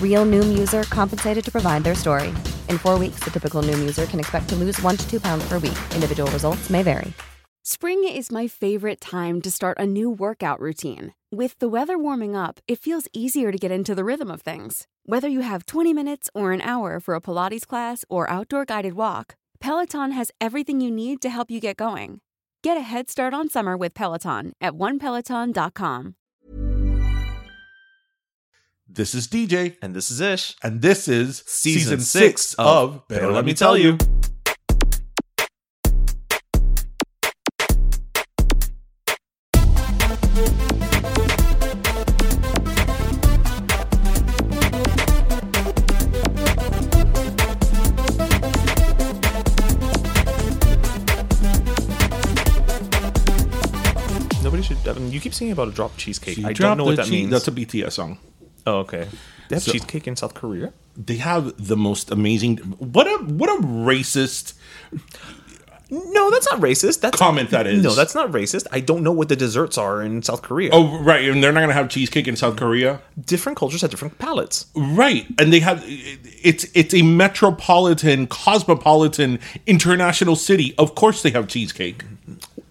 Real Noom user compensated to provide their story. In four weeks, the typical Noom user can expect to lose one to two pounds per week. Individual results may vary. Spring is my favorite time to start a new workout routine. With the weather warming up, it feels easier to get into the rhythm of things. Whether you have 20 minutes or an hour for a Pilates class or outdoor guided walk, Peloton has everything you need to help you get going. Get a head start on summer with Peloton at onepeloton.com. This is DJ, And this is Ish. and this is Season season, six six of of Pero Let Me Tell You. Nobody should. I mean, you keep singing about a drop cheesecake. She I don't know what that che- means. That's a BTS song. Oh, okay. They have So- cheesecake in South Korea. They have the most amazing. What a what a racist No, that's not racist. That's comment that is. no, that's not racist. I don't know what the desserts are in South Korea. Oh, right, and they're not gonna have cheesecake in South Korea, different cultures have different palates. right? And they have it's it's a metropolitan, cosmopolitan, international city. Of course, they have cheesecake.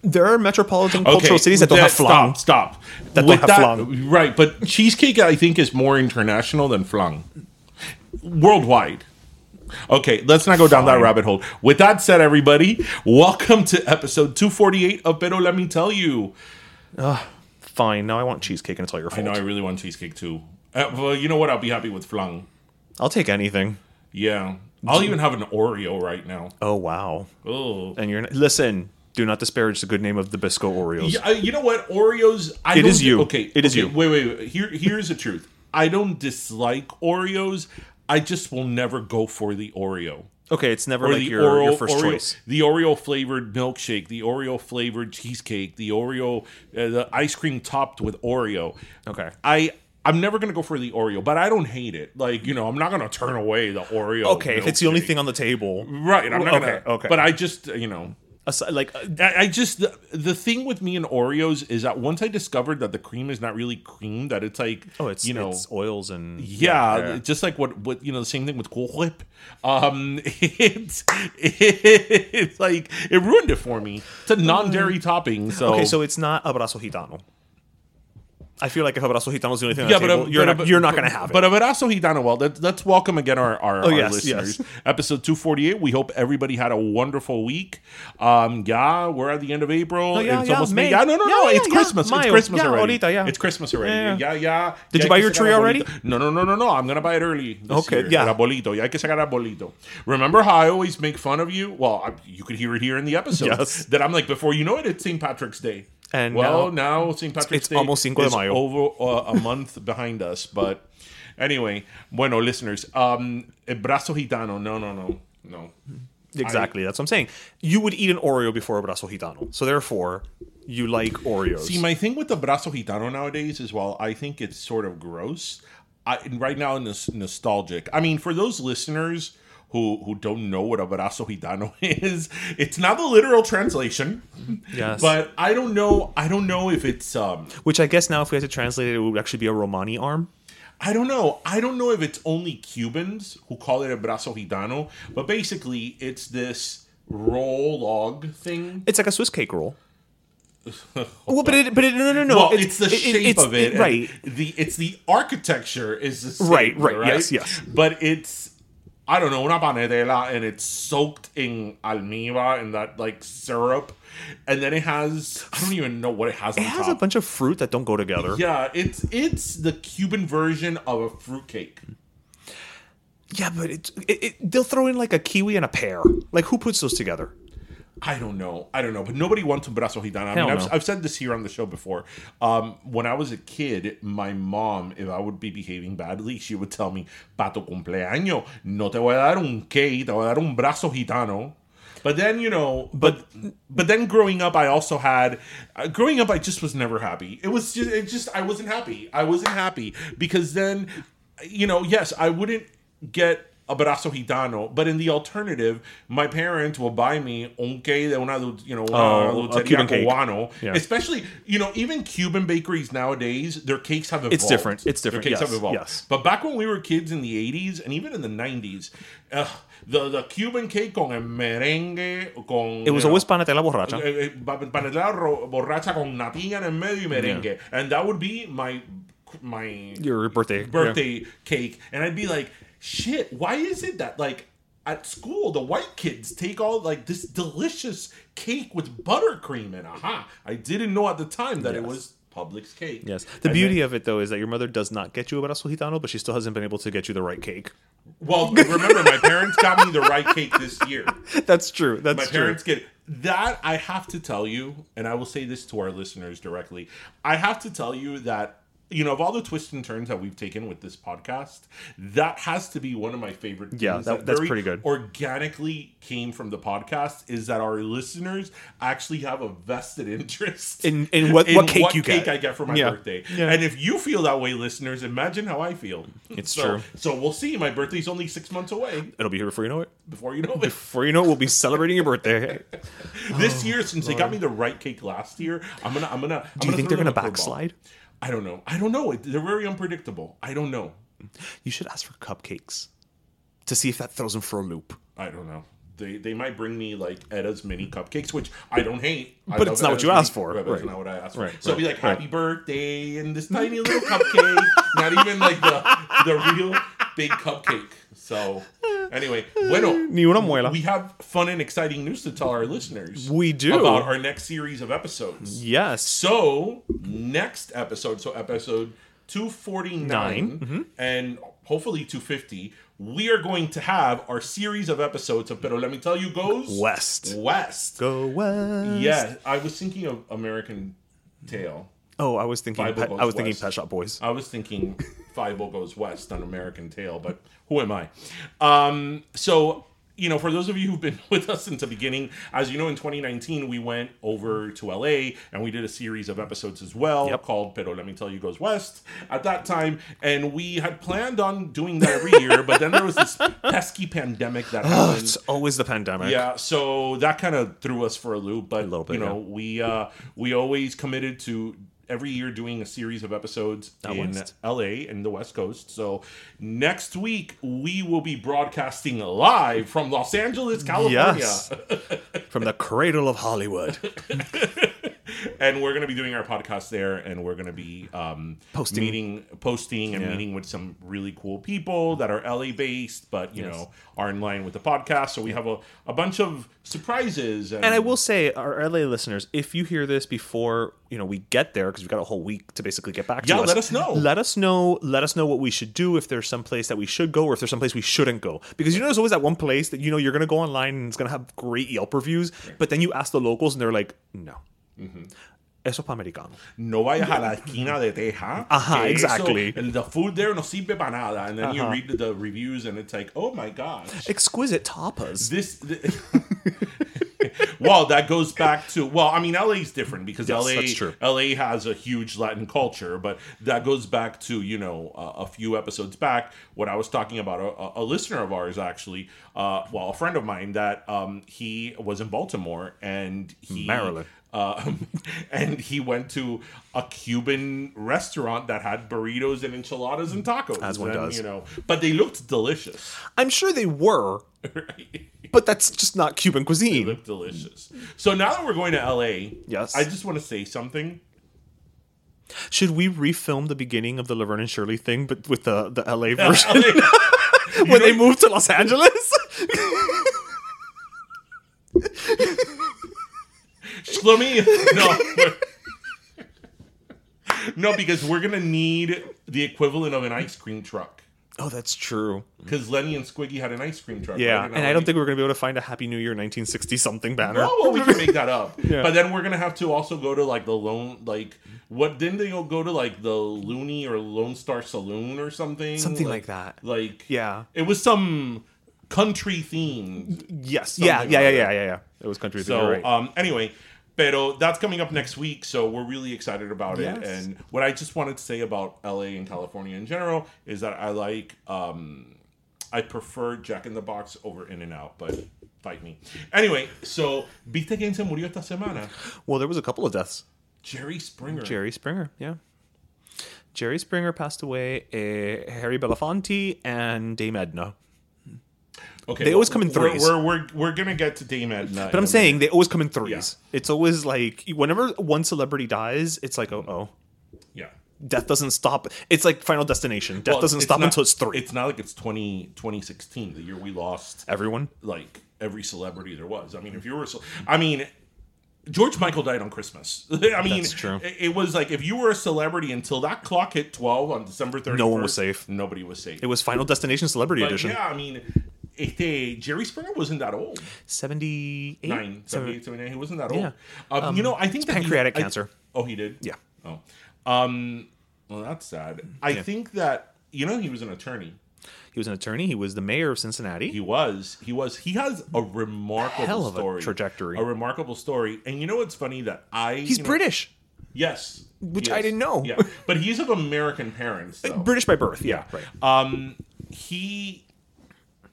There are metropolitan cultural cities that don't have flan. Stop, stop. That don't have flan. Right, but cheesecake, I think, is more international than flan. Worldwide. Okay, let's not go down that rabbit hole. With that said, everybody, welcome to episode 248 of Pero Let Me Tell You. Fine. Now I want cheesecake, and it's all your fault. I know I really want cheesecake too. Uh, well, you know what? I'll be happy with flan. I'll take anything. Yeah. I'll even have an Oreo right now. Oh wow. Oh. And you're listen. Do not disparage the good name of the Bisco Oreos. Yeah, you know what? Oreos. I It don't is you. Okay, It is okay, you. Wait, wait, wait. Here, here's the truth. I don't dislike Oreos. I just will never go for the Oreo Okay, it's never like the your, Oreo, your first Oreo- choice. The Oreo flavored milkshake, the Oreo flavored cheesecake, the Oreo, uh, the ice cream topped with Oreo. Okay. I. I'm never gonna go for the Oreo, but I don't hate it. Like you know, I'm not gonna turn away the Oreo. Okay, if it's the only milkshake. thing on the table, right? I'm not Okay, gonna. okay. But I just you know, aside, like uh, I, I just the, the thing with me and Oreos is that once I discovered that the cream is not really cream, that it's like oh, it's you know it's oils and yeah, just like what what you know the same thing with Cool Whip. Um, it's it's like it ruined it for me. It's a non-dairy topping, so Okay, so it's not a brazo gitano. I feel like if a brazo gitano is the only thing on yeah, the but, table, a, you're but not you're not going to have it. But A Brazo Gitano, well, let, let's welcome again our our, Oh, our yes, listeners. yes. Episode two forty eight. We hope everybody had a wonderful week. Um, yeah, we're at the end of April. No, yeah, it's yeah, almost May. May. Yeah, no, no, Yeah, no. yeah, it's yeah. Christmas. Mayo. It's Christmas Yeah, already. ahorita, yeah. It's Christmas already. Yeah, Yeah, yeah. Did Ya you buy your tree already? No, no, no, no, no. I'm gonna buy it early. this Okay, year. yeah. El arbolito. Ya hay que sacar arbolito. Remember how I always make fun of you? Well, I, you could hear it here in the episode. Yes. That I'm like, before you know it, it's St. Patrick's Day. And well, now- now, St. Patrick's it's Day almost Cinco de Mayo. over uh, a month behind us. But anyway, bueno, listeners, um, brazo gitano. No, no, no, no. exactly, that's what I'm saying. You would eat an Oreo before a brazo gitano, so therefore you like Oreos. See, my thing with the brazo gitano nowadays is, while I think it's sort of gross, I right now nos- nostalgic. I mean, for those listeners who who don't know what a brazo gitano is, it's not the literal translation. Yes. But I don't know. I don't know if it's um. Which I guess now, if we had to translate it, it would actually be a Romani arm. I don't know. I don't know if it's only Cubans who call it a brazo gitano, but basically it's this roll log thing. It's like a Swiss cake roll. well, but it, but it, no, no, no. well, it's, the shape it's- of it, right? The it's the architecture is the same, Right, right, yes, yes. But it's I don't know una panetela, and it's soaked in almíbar and that like syrup, and then it has I don't even know what it has. It on has top. a bunch of fruit that don't go together. Yeah, it's it's the Cuban version of a fruitcake. Yeah, but it, it, it, they'll throw in like a kiwi and a pear. Like, who puts those together? I don't know. I don't know. But nobody wants un brazo gitano. I Hell mean, I've, no. I've said this here on the show before. Um, when I was a kid, my mom, if I would be behaving badly, she would tell me, "Pa tu cumpleaños, no te voy a dar un cake, te voy a dar un brazo gitano." But then, you know, but but then growing up, I also had uh, growing up. I just was never happy. It was just, it just I wasn't happy. I wasn't happy because then, you know, yes, I wouldn't get a brazo gitano, but in the alternative, my parents will buy me un cake de una, you know, una Oh, a dulceria Cuban cake. cubano. Yeah. Especially, you know, even Cuban bakeries nowadays, their cakes have evolved. It's different. It's different. Their cakes Yes, have evolved. yes. But back when we were kids in the 80s and even in the 90s, uh, the, the Cuban cake con el merengue, con... It was always know, always panetela borracha. eh, eh, panetela ro- borracha con natilla en el medio y merengue. And that would be my my Your birthday. yeah. birthday cake. And I'd be like, shit, why is it that like at school the white kids take all like this delicious cake with buttercream and aha. I didn't know at the time that it was Publix cake. Yes. The And beauty then- of it, though, is that your mother does not get you a brazo gitano, but she still hasn't been able to get you the right cake. Well, remember, my parents got me the right cake this year. That's true. That's true. my true. parents get that i have to tell you and i will say this to our listeners directly i have to tell you that you know of all the twists and turns that we've taken with this podcast that has to be one of my favorite Yeah, things that- that's very pretty good. organically came from the podcast is that our listeners actually have a vested interest In- in what- what cake you get. i get for my Yeah. birthday Yeah. and if you feel that way listeners imagine how i feel It's so, true. so we'll see my birthday's only six months away It'll be here before you know it. before you know it Before you know it, we'll be celebrating your birthday. this oh, year since they got me the right cake last year i'm gonna i'm gonna Do you think they're going to backslide? I don't know i don't know they're very unpredictable i don't know You should ask for cupcakes to see if that throws them for a loop. i don't know they they might bring me like Edda's mini cupcakes, which I don't hate. I But it's not what you mini- asked for. Right, not what I asked for. Right, so it'll be right, like right. happy birthday and this tiny little cupcake, not even like the the real big cupcake. So anyway, bueno, Ni una muela. we have fun and exciting news to tell our listeners. We do. about our next series of episodes. Yes. So next episode, so episode two forty nine, mm-hmm. and hopefully two fifty, we are going to have our series of episodes of Pero Let Me Tell You goes West. West. Go west. Yeah, I was thinking of American Tail. Oh, I was thinking. Pet, I was thinking west. Pet Shop Boys. I was thinking Fievel Goes West on American Tail, but who am I? Um, so, you know, for those of you who've been with us since the beginning, as you know, in 2019, we went over to LA and we did a series of episodes as well Yep. called Pero Let Me Tell You Goes West at that time. And we had planned on doing that every year, but then there was this pesky pandemic that Oh, happened. it's always the pandemic. Yeah, so that kind of threw us for a loop, but little bit, you know, we uh we always committed to every year doing a series of episodes Out in west. LA and the West Coast. So next week we will be broadcasting live from Los Angeles, California. Yes. From the cradle of Hollywood. and we're going to be doing our podcast there and we're going to be um Posting. meeting posting and Yeah. meeting with some really cool people that are LA based but you Yes. know are in line with the podcast so we have a, a bunch of surprises and, And I will say, our LA listeners, if you hear this before you know we get there, because we've got a whole week to basically get back to Yeah, us. let us know. Let us know. Let us know what we should do. If there's some place that we should go, or if there's some place we shouldn't go. Because you know, there's always that one place that you know you're gonna go online and it's gonna have great Yelp reviews, but then you ask the locals and they're like, no. Mm-hmm. Eso es pa' americano. no vayas a la esquina de Teja. Ajá, que eso- exactly. el- the food there no sirve para nada. And then you read the, the reviews and it's like, oh my gosh. Exquisite tapas. This, th- well, that goes back to well, I mean, LA is different because Yes, LA. LA has a huge Latin culture, but that goes back to you know uh, a few episodes back when I was talking about a, a listener of ours actually, uh, well, a friend of mine that um, he was in Baltimore and he Maryland. Um, and he went to a Cuban restaurant that had burritos and enchiladas and tacos. As one and, does. you know. But they looked delicious. I'm sure they were, but that's just not Cuban They cuisine. looked delicious. So now that we're going to LA, Yes. I just want to say something. Should we refilm the beginning of the Laverne and Shirley thing, but with the the LA version when they moved to Los Angeles? Shlomi, no. no, because we're gonna need the equivalent of an ice cream truck. oh, that's true. Because Lenny and Squiggy had an ice cream truck. Yeah, right? and I don't think we're gonna be able to find a Happy New Year 1960 something banner. Oh well, we can make that up. Yeah. But then we're gonna have to also go to like the lone, like what? Didn't they go to like the Looney or Lone Star Saloon or something? Something like that. Like Yeah. it was some country themed. Yes. Yeah. Yeah. Yeah. like Yeah. Yeah. Yeah. It was country. So So, right. um, anyway, pero that's coming up next week. So we're really excited about Yes. it. And what I just wanted to say about LA and California in general is that I like. Um, I prefer Jack in the Box over In and Out, but fight me. Anyway, so ¿Viste quién se murió esta semana? well, there was a couple of deaths. Jerry Springer. Jerry Springer. Yeah. Jerry Springer passed away. Uh, Harry Belafonte and Dame Edna. Okay, They always come in we're- threes. We're, we're, we're, gonna get to Dame Edna. But I'm saying they always come in threes. It's always like whenever one celebrity dies, it's like oh oh, yeah. death doesn't stop. It's like Final Destination. Death Well, doesn't stop not- until it's three. It's not like it's 20, 2016, the year we lost Everyone. like every celebrity there was. I mean, if you were, a I mean, George Michael died on Christmas. I mean, That's true. It, it was like if you were a celebrity until that clock hit twelve on December thirty, No one was safe. Nobody was safe. It was Final Destination Celebrity but Edition. yeah, I mean, este, Jerry Springer wasn't that old. 78? Nine, 78, 79. He wasn't that old. Yeah. Um, you know, I think that he- pancreatic I- cancer. oh, he did. Yeah. Oh, um, well, that's sad. I think that you know he was an attorney. He was an attorney. He was the mayor of Cincinnati. He was. He was. He has a remarkable Hell of a story. trajectory. A remarkable story. And you know what's funny that I He's you know- British. Yes. Which he I didn't know. Yeah. But he's of American parents though. British by birth. Yeah. Right. Um he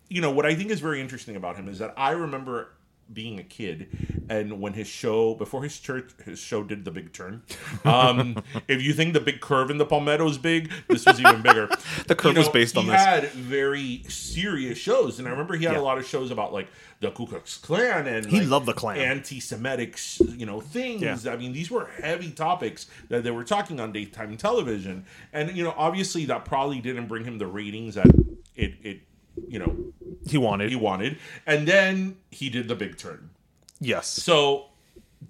you know what I think is very interesting about him is that I remember being a kid and when his show before his church his show did the big turn um if you think the big curve in the palmetto is big this was even bigger The curve You was based on this. he this. had very serious shows and i remember he had Yeah. a lot of shows about like the ku klux klan and He like, loved the Klan. anti-semitic you know things Yeah. i mean these were heavy topics that they were talking on daytime television and you know obviously that probably didn't bring him the ratings that it it you know He wanted. he wanted and then he did the big turn yes. so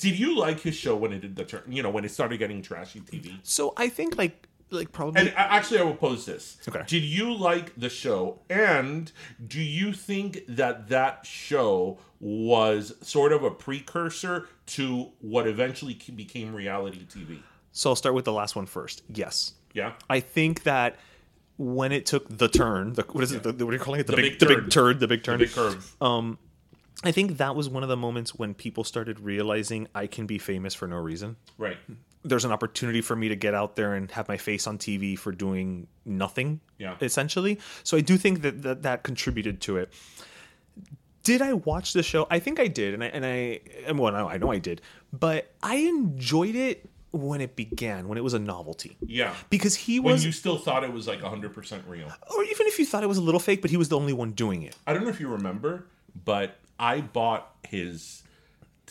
did you like his show when it did the turn you know when it started getting trashy tv So I think like like probably and actually, I will pose this. Okay. Did you like the show? And do you think that that show was sort of a precursor to what eventually became reality TV? So I'll start with the last one first. Yes. Yeah. I think that when it took the turn, the, what is it? The, what are you calling it? The, The big, big the turn. big turd, the big turn. The big curve. Um, I think that was one of the moments when people started realizing I can be famous for no reason. right. There's an opportunity for me to get out there and have my face on TV for doing nothing. Yeah. Essentially. So I do think that that, that contributed to it. Did I watch the show? I think I did, and I and I and well, I know I did, but I enjoyed it when it began, when it was a novelty. Yeah. Because he When was, you still thought it was like 100% real. or even if you thought it was a little fake, but he was the only one doing it. I don't know if you remember, but I bought his.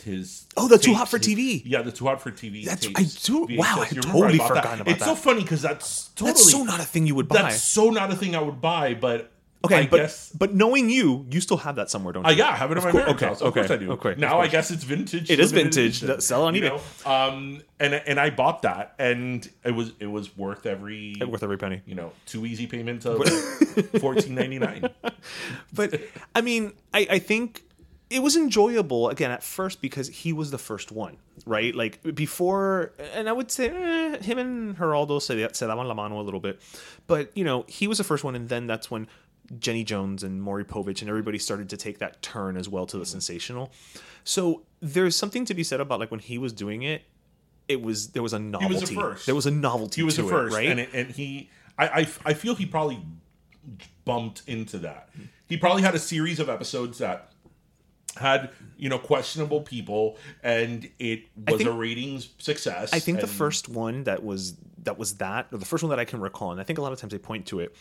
His Oh, the Too. Hot for TV. Yeah, the too hot for TV. That's- tapes, I do- VHS. wow, I totally forgotten about It's so funny because that's totally That's so not a thing you would buy. That's so not a thing I would buy, but okay, I but guess but knowing you, you still have that somewhere, don't uh, you? yeah, I have it in my cour- parents' okay, house. Of okay, course I do. okay, now I guess it's vintage. It is vintage. edition, Sell on you eBay. know? Um, and and I bought that, and it was it was worth every worth every penny. You know, two easy payments of fourteen ninety nine. But I mean, I, I think it was enjoyable again at first because he was the first one, right? Like before, and I would say eh, him and Geraldo se, se daban la mano a little bit, but you know he was the first one, and then that's when Jenny Jones and Maury Povich and everybody started to take that turn as well to the mm-hmm. sensational. So there's something to be said about like when he was doing it, it was there was a novelty. was first. There was a novelty. He was to the it, first, right? and it, and he, I, I, I feel he probably bumped into that. Mm-hmm. He probably had a series of episodes that had you know questionable people, and it was think- a ratings success. I think the first one that was that was that, or the first one that I can recall, and I think a lot of times they point to it.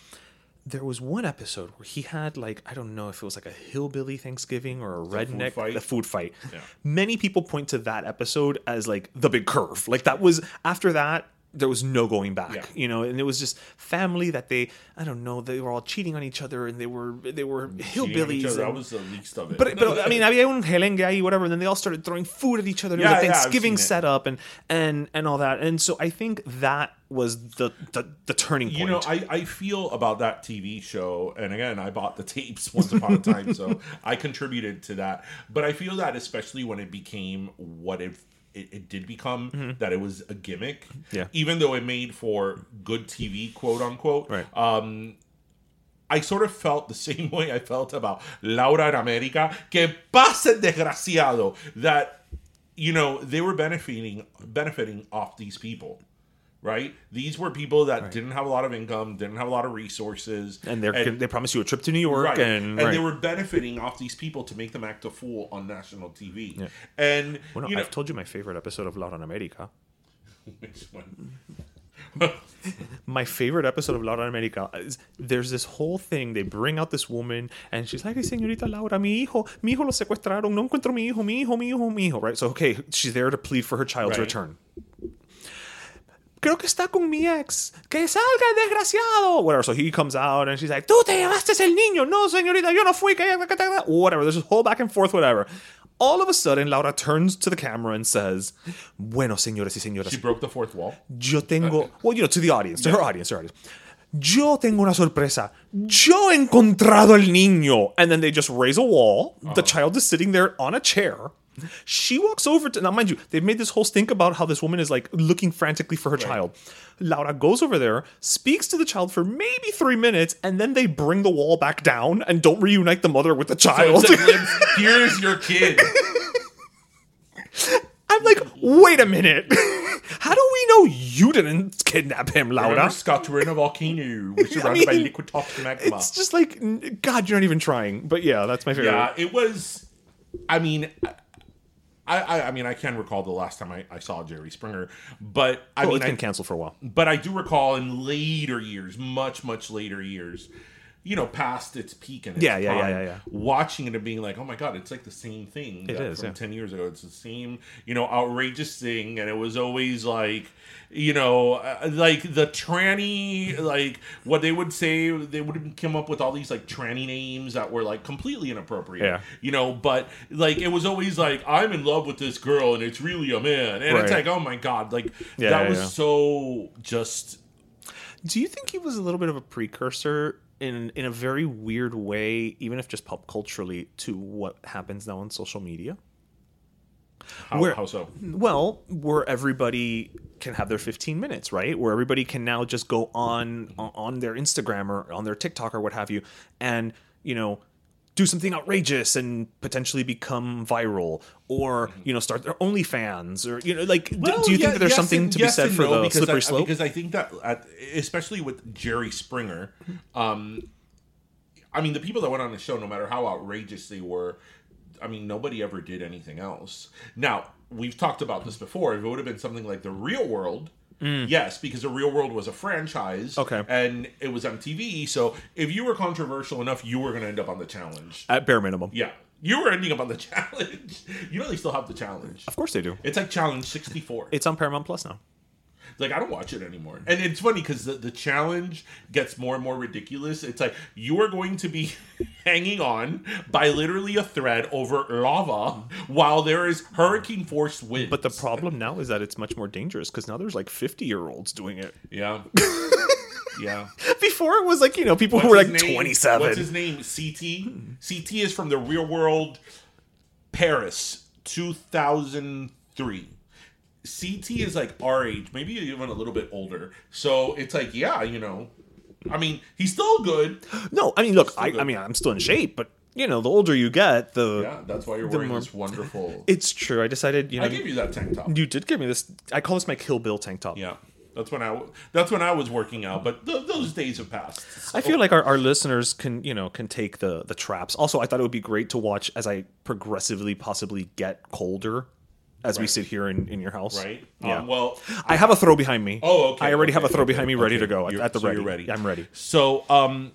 There was one episode where he had like I don't know if it was like a hillbilly Thanksgiving or a redneck fight? the food fight. Yeah. Many people point to that episode as like the big curve. Like that was after that there was no going back. Yeah. You know, and it was just family that they I don't know they were all cheating on each other and they were they were cheating hillbillies. That was the least of it. but, but I mean, había un gelengue ahí, whatever, and then they all started throwing food at each other. Yeah, a yeah, Thanksgiving setup and and and all that, and so I think that was the the, the turning point. you know, I, I feel about that TV show, and again, I bought the tapes once upon a time, so I contributed to that. But I feel that especially when it became what it it, it did become, that it was a gimmick. Mm-hmm. Yeah. Even though it made for good TV, quote unquote. Right. Um, I sort of felt the same way I felt about Laura en America. Que pase desgraciado that you know they were benefiting benefiting off these people. Right? These were people that didn't have a lot of income, didn't have a lot of resources, and they they promised you a trip to New York, right. and, and right. they were benefiting off these people to make them act a fool on national TV. Yeah. And Well, no, you know, I've told you my favorite episode of en America. which one? my favorite episode of Laura America is there's this whole thing. They bring out this woman and she's like, Ay, señorita Laura, mi hijo, mi hijo lo secuestraron, no encuentro mi hijo, mi hijo, mi hijo, mi hijo, right? So, okay, she's there to plead for her child's Right. return. Creo que está con mi ex. Que salga el desgraciado. Whatever. So he comes out and she's like, Tú te llevaste el niño. No, señorita, yo no fui. que- que- que- que-" Whatever. There's this whole back and forth, whatever. All of a sudden, Laura turns to the camera and says, Bueno, señores y señoras, She broke the fourth wall. yo tengo, uh-huh. well, you know, to the audience, to her audience, her audience. Yo tengo una sorpresa. Yo he encontrado el niño. And then they just raise a wall. The uh-huh. child is sitting there on a chair. She walks over to, now mind you, they've made this whole stink about how this woman is like looking frantically for her child. Laura goes over there, speaks to the child for maybe three minutes, and then they bring the wall back down and don't reunite the mother with the child. a glimpse. Here's your kid. I'm like, wait a minute. How do we know you didn't kidnap him, Laura? Remember Scott, we're in a volcano. We're surrounded by mean, liquid toxic magma. It's just like, God, you're not even trying. But yeah, that's my favorite. Yeah, it was. I mean, I, I, I mean, I can't recall the last time I, I saw Jerry Springer, but I well, mean, it's been I, canceled for a while. but I do recall in later years, much much later years, you know, past its peak and its Yeah, yeah, yeah, yeah, yeah. watching it and being like, oh my god, it's like the same thing. It that is, from yeah. ten years ago. It's the same, you know, outrageous thing, and it was always like. You know, uh, like the tranny, like what they would say, they would come up with all these like tranny names that were like completely inappropriate. Yeah. You know, but like it was always like I'm in love with this girl and it's really a man, and it's like oh my god, like Yeah, that was so just Do you think he was a little bit of a precursor in in a very weird way, even if just pop culturally, to what happens now on social media? how, Where- how so? Well, where everybody can have their 15 minutes, right? Where everybody can now just go on on- on their Instagram or on their TikTok or what have you, and you know do something outrageous and potentially become viral, or you know start their OnlyFans, or you know like Well, do you yeah, think that there's yes something and- to yes be said for no, the because slippery I, slope? Because I think that, at, especially with Jerry Springer, um, I mean, the people that went on the show, no matter how outrageous they were, I mean, nobody ever did anything else. Now, we've talked about this before. If it would have been something like The Real World, yes, because The Real World was a franchise. Mm. Okay. And it was on TV. So if you were controversial enough, you were going to end up on the challenge. At bare minimum, Yeah. You were ending up on the challenge. You know, they still have the challenge. of course they do. It's like Challenge 64. It's on Paramount Plus now. Like I don't watch it anymore, and it's funny because the, the challenge gets more and more ridiculous. It's like you are going to be hanging on by literally a thread over lava while there is hurricane force winds. But the problem now is that it's much more dangerous because now there's like 50 year olds doing it. yeah, yeah. Before it was like, you know, people who were like name? 27. What's his name? CT. CT is from the real world. Paris, 2003. CT is like our age, maybe even a little bit older. So it's like, yeah, you know, I mean, he's still good. No, I mean, look, I. I mean, I'm still in shape, but you know, the older you get, the Yeah, that's why you're wearing more- this wonderful. it's true. I decided, you know, I gave you that tank top. you did give me this. I call this my Kill Bill tank top. Yeah, that's when I that's when I was working out. But th- those days have passed. I feel like our, our listeners can, you know, can take the the traps. Also, I thought it would be great to watch as I progressively possibly get colder as we sit here in, in your house. right. Yeah. Um, well, I have a throw behind me. Oh, okay. I already have a throw okay, behind me ready okay. to go at, You're- at the so ready. You're ready. I'm ready. So, um,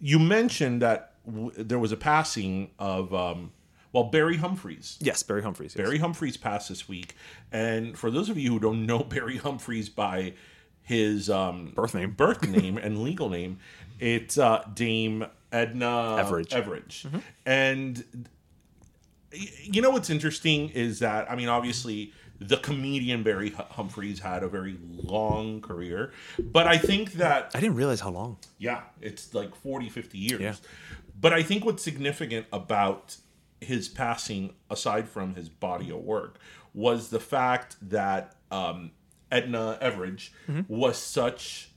you mentioned that w- there was a passing of um, well Barry Humphries. Yes, Barry Humphries. yes. Barry Humphries passed this week, and for those of you who don't know Barry Humphries by his um, Birth name. birth name, and legal name, it's uh, Dame Edna Everage. Everage, and y- you know what's interesting is that I mean, obviously. The comedian Barry Hu- Humphries had a very long career, but I think that I didn't realize how long. yeah, it's like 40, 50 years. Yeah. But I think what's significant about his passing, aside from his body of work, was the fact that um, Edna Everage Mm-hmm. was such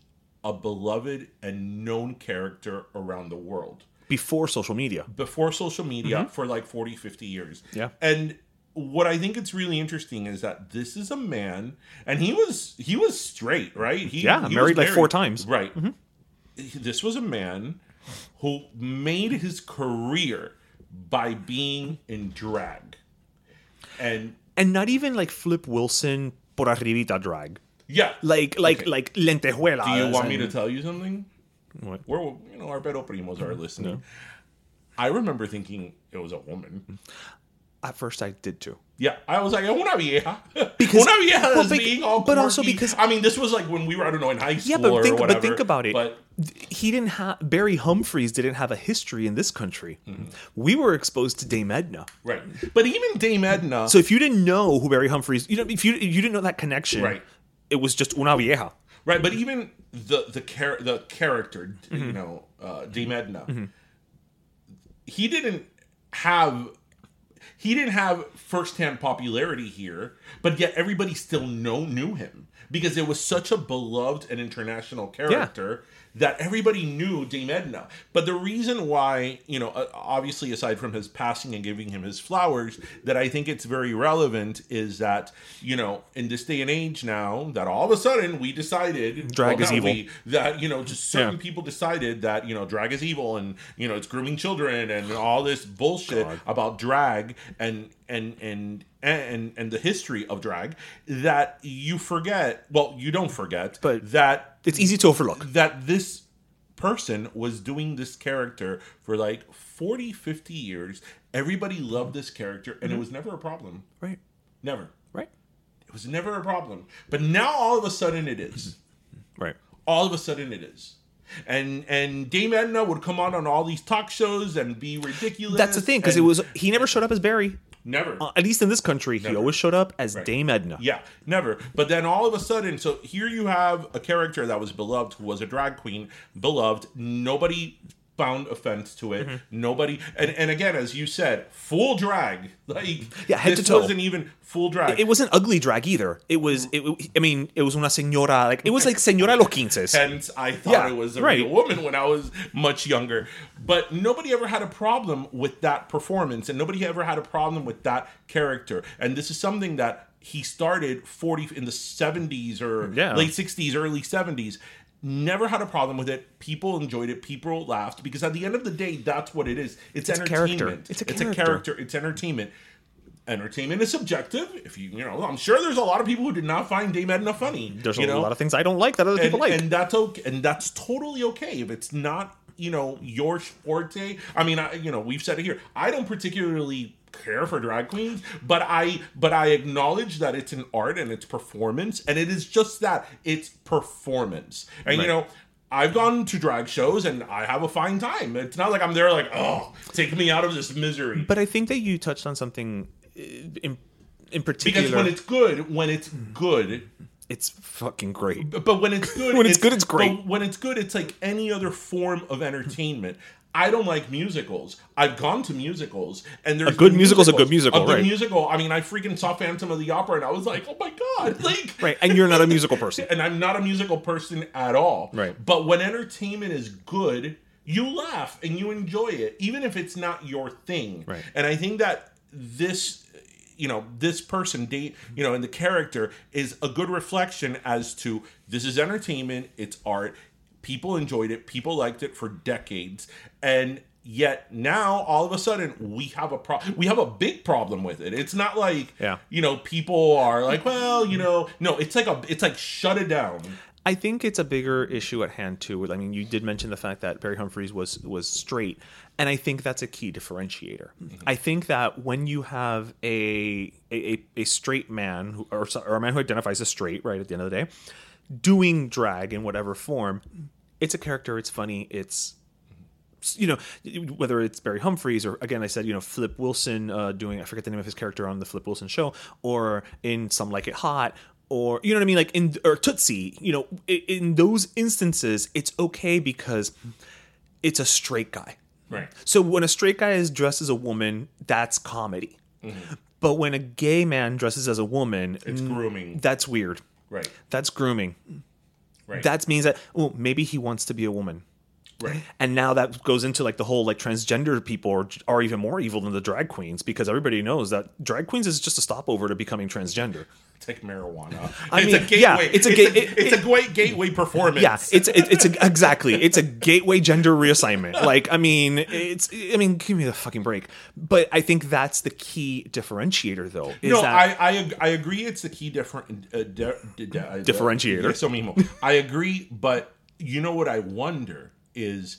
a beloved and known character around the world Before social media. before social media for like 40 50 years Mm-hmm. Yeah. and what i think it's really interesting is that this is a man and he was he was straight right he, Yeah, he married was like four times. right this was a man who made his career by being in drag and And not even like Flip Wilson por arribita drag. yeah Like like Okay. like lentejuela do you want me to tell you something What? we're you know our pero primos are listening i remember thinking it was a woman At first I did too. Yeah, I was like, una vieja. Because- una vieja but being all but also because- I mean, this was like when we were, I don't know, in high school Yeah, but or think whatever. but think about it. But he didn't have Barry Humphries didn't have a history in this country. Mm-hmm. We were exposed to Dame Edna. right, but even Dame Edna. So if you didn't know who Barry Humphries, you know, if you you didn't know that connection, Right. It was just una vieja. Right, but even the the char- the character, Mm-hmm. you know, uh, Dame Edna, he didn't have. He didn't have firsthand popularity here, but yet everybody still know knew him because it was such a beloved and international character that everybody knew Dame Edna. But the reason why, you know, uh, obviously aside from his passing and giving him his flowers, that I think it's very relevant is that, you know, in this day and age now, that all of a sudden we decided Drag is evil. we, that, you know, just certain Yeah. people decided that, you know, drag is evil and, you know, it's grooming children and all this bullshit about drag and and and and and the history of drag that you forget well you don't forget But- that It's easy to overlook. that this person was doing this character for like 40 50 years everybody loved this character and it mm-hmm. was never a problem Right. never Right. it was never a problem but now all of a sudden it is Right. all of a sudden it is and and Dame Edna would come on on all these talk shows and be ridiculous. That's the thing because it was he never showed up as Barry. Never. Uh, at least in this country, he always showed up as Dame Edna. Yeah, never. But then all of a sudden, so here you have a character that was beloved, who was a drag queen, beloved. Nobody found offense to Mm-hmm. it. Nobody, and and again, as you said, full drag. Like Yeah, head this to toe. wasn't even full drag. It wasn't ugly drag either. It was. It, I mean, it was una señora. Like it was like señora los quinces. Hence, I thought Yeah, it was a right. real woman when I was much younger. But nobody ever had a problem with that performance, and nobody ever had a problem with that character. And this is something that he started 40 in the 70s or Yeah. late 60s, early 70s. Never had a problem with it. People enjoyed it. People laughed because at the end of the day, that's what it is. It's, character. entertainment. It's a character. It's a character. It's entertainment. Entertainment is subjective. If you, you know, I'm sure there's a lot of people who did not find Dame Edna funny. There's a know? lot of things I don't like that other and, people like. and that's okay and that's totally okay if it's not you know your forte i mean I, you know we've said it here i don't particularly care for drag queens but i but i acknowledge that it's an art and it's performance and it is just that it's performance and you know I've gone to drag shows and I have a fine time. It's not like I'm there like, oh, take me out of this misery. but I think that you touched on something uh, in in particular. because when it's good, when it's good, it's fucking great. But, when it's good, When it's good, it's great. but when it's good, it's like any other form of entertainment. I don't like musicals. I've gone to musicals, and there's A good musical's a good musical, A good right. musical. I mean, I freaking saw Phantom of the Opera, and I was like, oh my god, like Right, and you're not a musical person. and I'm not a musical person at all. Right. But when entertainment is good, you laugh and you enjoy it, even if it's not your thing. Right. And I think that this, you know, this person, date, you know, and the character is a good reflection as to this is entertainment, it's art. People enjoyed it, people liked it for decades, and yet now all of a sudden we have a pro- we have a big problem with it. It's not like Yeah. you know people are like, well, you know, no, it's like a it's like shut it down. I think it's a bigger issue at hand too. I mean, you did mention the fact that Barry Humphries was was straight, and I think that's a key differentiator. Mm-hmm. I think that when you have a a, a, a straight man who, or, or a man who identifies as straight, right at the end of the day, doing drag in whatever form, it's a character. It's funny. It's you know whether it's Barry Humphries or again I said you know Flip Wilson uh, doing I forget the name of his character on the Flip Wilson show or in Some Like It Hot or you know what I mean like in or Tootsie you know in, in those instances it's okay because it's a straight guy Right. so when a straight guy is dressed as a woman that's comedy but when a gay man dresses as a woman It's grooming. that's weird Right. that's grooming Right. that means that oh maybe he wants to be a woman right. and now that goes into like the whole like transgender people are, are even more evil than the drag queens because everybody knows that drag queens is just a stopover to becoming transgender. Take marijuana. I it's mean, a gateway. yeah, it's a it's, ga- a, it- it's it- a great gateway performance. Yeah, it's it, it's a, exactly it's a gateway gender reassignment. Like I mean, it's I mean, give me the fucking break. But I think that's the key differentiator, though. Is no, that I, I I agree. It's the key different uh, uh, Differentiator. Mismo. I agree, but you know what I wonder is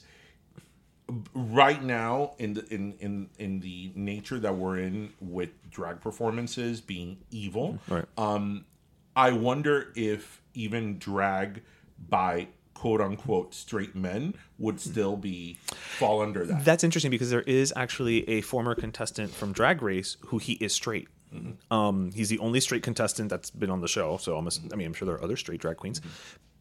right now in the in in in the nature that we're in with drag performances being evil. Right. Um, I wonder if even drag by quote unquote straight men would still be fall under that. That's interesting because there is actually a former contestant from Drag Race who he is straight. Um, he's the only straight contestant that's been on the show. So I'm, ass- I mean, I'm sure there are other straight drag queens,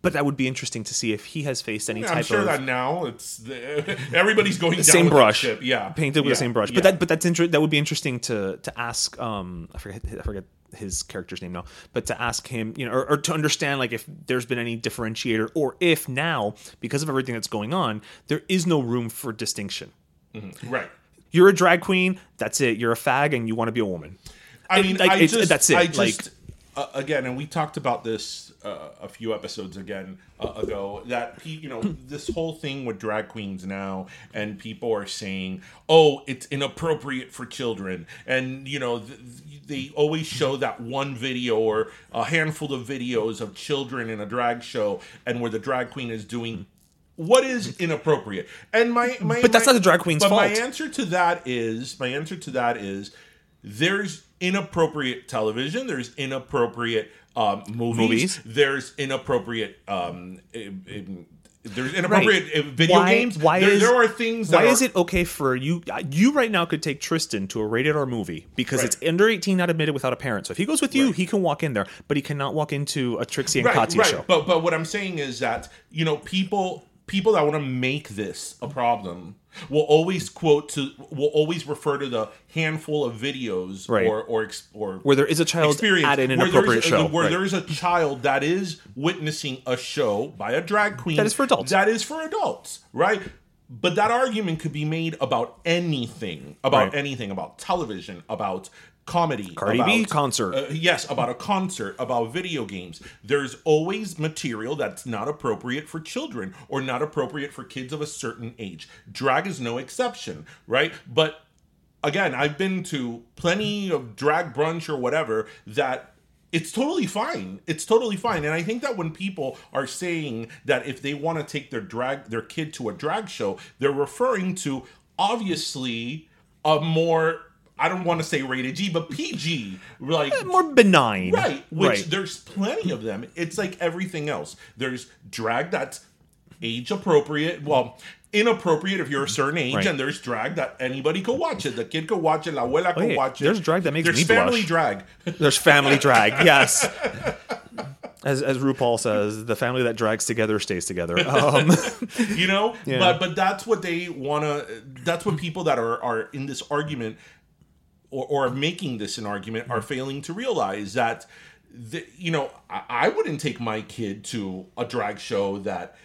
but that would be interesting to see if he has faced any Yeah, type I'm sure of that now it's the, everybody's going down the same brush, ship. Yeah, painted with Yeah. the same brush. Yeah. But that, but that's inter- that would be interesting to to ask. Um, I forget, I forget his character's name now, but to ask him, you know, or, or to understand like if there's been any differentiator, or if now because of everything that's going on, there is no room for distinction. right. You're a drag queen. That's it. You're a fag, and you want to be a woman. I mean, like, I just, that's it. I like, uh, again, and we talked about this uh, a few episodes again uh, ago. That pe- you know, this whole thing with drag queens now, and people are saying, "Oh, it's inappropriate for children," and you know, th- they always show that one video or a handful of videos of children in a drag show, and where the drag queen is doing. What is inappropriate? And my, my But that's my- not the drag queen's but my answer to that is my answer to that is there's inappropriate television there's inappropriate um, movies, Movies. there's inappropriate um, im- im- there's inappropriate uh, video Why- games why there, is- there are things that Why are, is it okay for you? You right now could take Tristan to a rated R movie because Right. it's under 18, not admitted without a parent. So if he goes with you, he can walk in there, but he cannot walk into a Trixie and right, Katya right. show. But but what I'm saying is that you know people people that want to make this a problem will always quote to will always refer to the handful of videos Right. or or ex- or Where there is a child experience at an where inappropriate a- show, where right. there is a child that is witnessing a show by a drag queen That is for adults. That is for adults, right? But that argument could be made about anything, about Right. anything, about television, about comedy, Cardi about, B concert. uh, yes, about a concert, about video games. There's always material that's not appropriate for children or not appropriate for kids of a certain age. Drag is no exception, right? But again, I've been to plenty of drag brunch or whatever that it's totally fine. It's totally fine. And I think that when people are saying that if they want to take their drag their kid to a drag show, they're referring to obviously a more I don't want to say rated G, but PG, like More benign. Right. Which right. there's plenty of them. It's like everything else. There's drag that's age appropriate. Well, inappropriate if you're a certain age, Right. and there's drag that anybody could watch it. The kid could watch it, la abuela could watch it. There's drag that makes there's me family blush. drag. There's family drag. Yes. As, as RuPaul says, the family that drags together stays together. Um, you know Yeah. but but that's what they want to that's what people that are are in this argument or, or making this an argument are mm-hmm. failing to realize that the, you know I, I wouldn't take my kid to a drag show that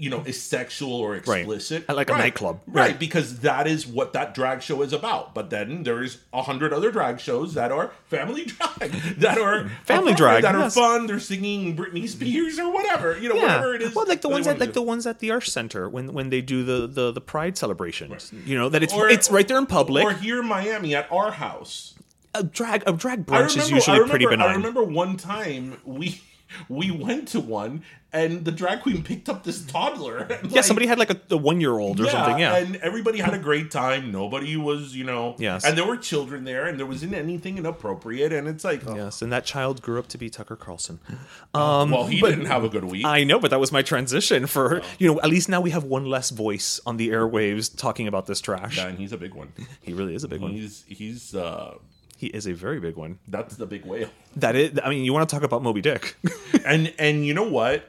you know is sexual or explicit At like a nightclub. right, Right. because that is what that drag show is about but then there's a hundred other drag shows that are family drag that are Family drag, that are fun they're singing Britney Spears or whatever you know yeah, whatever it is well, like the ones at like do. the ones at the Arts Center when when they do the the, the Pride celebrations. You know that it's Or- it's right there in public. Or here in Miami at our house. a drag a drag brunch remember, is usually remember, pretty I remember one time we we went to one and the drag queen picked up this toddler. yeah, like, somebody had like a, a one year old or something. Yeah, and everybody had a great time. Nobody was, you know, Yes. And there were children there, and there wasn't anything inappropriate. And it's like, oh, yes, and that child grew up to be Tucker Carlson. well, he but- didn't have a good week. I know, but that was my transition for you know. At least now we have one less voice on the airwaves talking about this trash. yeah, and he's a big one. He really is a big one. He's he's uh He is a very big one. that's the big whale. That is, I mean, you want to talk about Moby Dick? And and you know what?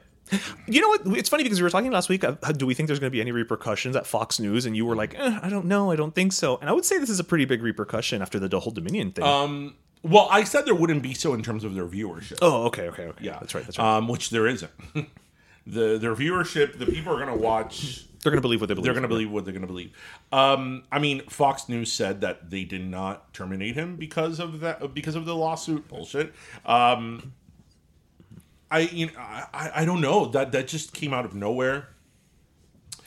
you know what? It's funny because we were talking last week. uh, Do we think there's going to be any repercussions at Fox News? And you were like, eh, I don't know, I don't think so. And I would say this is a pretty big repercussion after the whole Dominion thing. Um, Well, I said there wouldn't be so in terms of their viewership. oh, okay, okay, okay. Yeah, that's right. That's right. Um, which there isn't. the their viewership, the people are going to watch. They're going to believe what they believe. They're going to believe what they're going to believe. Um, I mean, Fox News said that they did not terminate him because of that because of the lawsuit. Bullshit. Um, I you know I, I- don't know that that just came out of nowhere.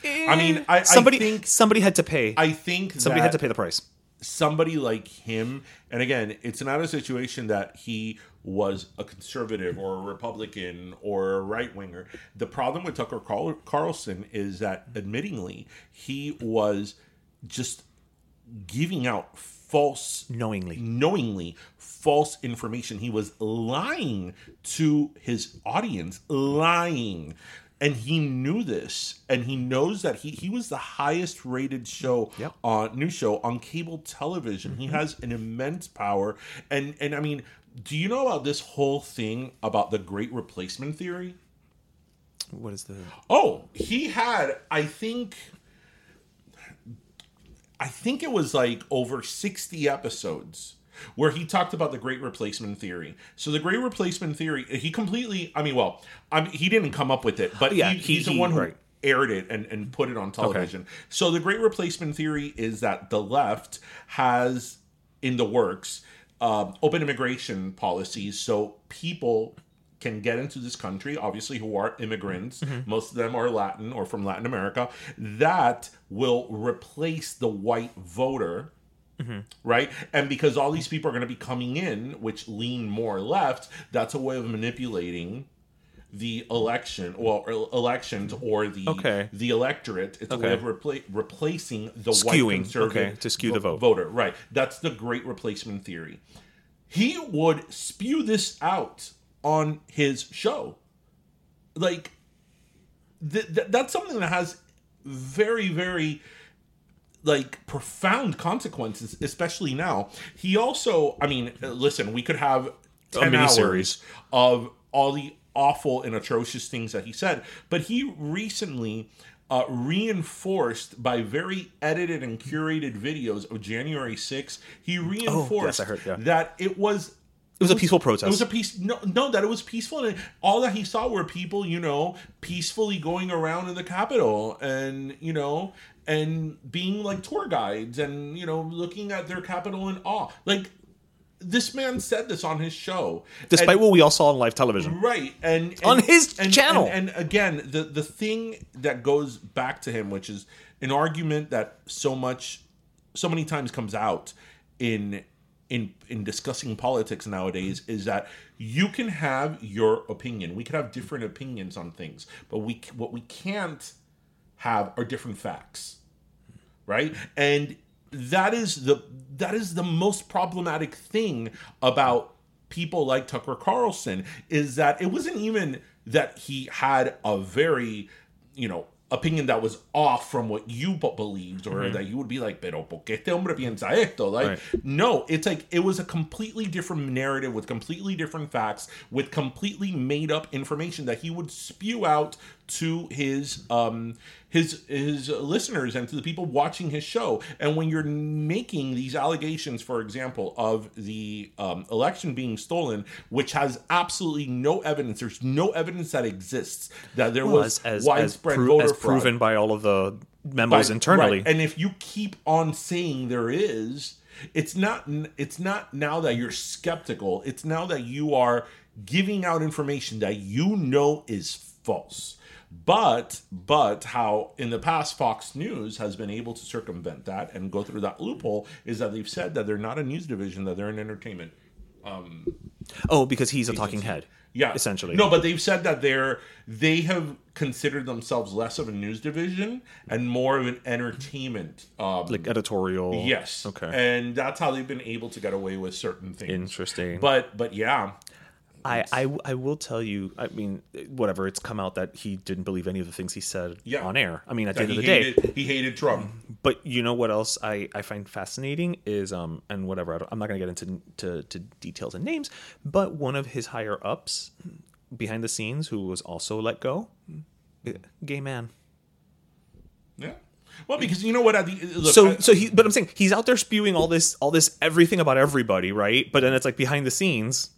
I mean, I, somebody I think somebody had to pay. I think somebody had to pay the price. somebody like him and again it's not a situation that he was a conservative or a republican or a right winger the problem with tucker Carl- carlson is that admittingly he was just giving out false Knowingly. knowingly false information. He was lying to his audience lying. And he knew this and he knows that he, he was the highest rated show Yep. on news show on cable television. He mm-hmm. has an immense power. And and i mean do you know about this whole thing about the great replacement theory What is the? Oh, he had, I think, I think it was like over 60 episodes where he talked about the great replacement theory. So the great replacement theory, he completely, I mean, well, I mean, he didn't come up with it, but Yeah, he, he- he's the he- one who right. aired it and, and put it on television. So the great replacement theory is that the left has in the works um, open immigration policies so people can get into this country, obviously, who are immigrants. Mm-hmm. Most of them are Latin or from Latin America. That will replace the white voter. Mm-hmm. Right, and because all these people are going to be coming in, which lean more left, that's a way of manipulating the election, well, or elections mm-hmm. or the Okay. the electorate. It's a way of repla- replacing the Skewing, white conservative okay, to skew the vote. voter. Right, that's the great replacement theory. He would spew this out on his show, like th- th- that's something that has very very like profound consequences especially now he also i mean listen we could have 10 miniseries. hours of all the awful and atrocious things that he said but he recently uh, reinforced by very edited and curated videos of January 6th, he reinforced Oh, I heard, yeah. that it was It was a peaceful protest. it was a peace. No, no, that it was peaceful, and all that he saw were people, you know, peacefully going around in the Capitol, and you know, and being like tour guides, and you know, looking at their Capitol in awe. Like this man said this on his show, Despite And- what we all saw on live television. right and, and- On his and- channel. and, and again the the thing that goes back to him which is an argument that so much so many times comes out in in in discussing politics nowadays is that you can have your opinion we can have different opinions on things but we what we can't have are different facts right and that is the that is the most problematic thing about people like Tucker Carlson is that it wasn't even that he had a very you know opinion that was off from what you b- believed or mm-hmm. that you would be like pero por qué este hombre piensa esto like Right. no it's like it was a completely different narrative with completely different facts with completely made up information that he would spew out to his um his his listeners and to the people watching his show and when you're making these allegations for example of the um, election being stolen which has absolutely no evidence there's no evidence that exists that there Well, was as, as, as, widespread pro- voter as fraud. proven by all of the memos Right, internally. right. And if you keep on saying there is, it's not it's not now that you're skeptical. It's now that you are giving out information that you know is false. But but how in the past Fox News has been able to circumvent that and go through that loophole is that they've said that they're not a news division, that they're an entertainment oh, because he's a talking head. yeah, essentially. No, but they've said that they're they have considered themselves less of a news division and more of an entertainment. Um, like editorial. yes, Okay. and that's how they've been able to get away with certain things. Interesting. But but yeah, I, I I will tell you. I mean, whatever. It's come out that he didn't believe any of the things he said Yeah. on air. I mean, at the end of the day. he hated Trump. But you know what else I, I find fascinating is um and whatever I don't, I'm not gonna get into to, to details and names, but one of his higher ups behind the scenes who was also let go, eh, gay man. Yeah. Well, because you know what? At the look, so I- so he but I'm saying he's out there spewing all this all this everything about everybody, right? But then it's like behind the scenes,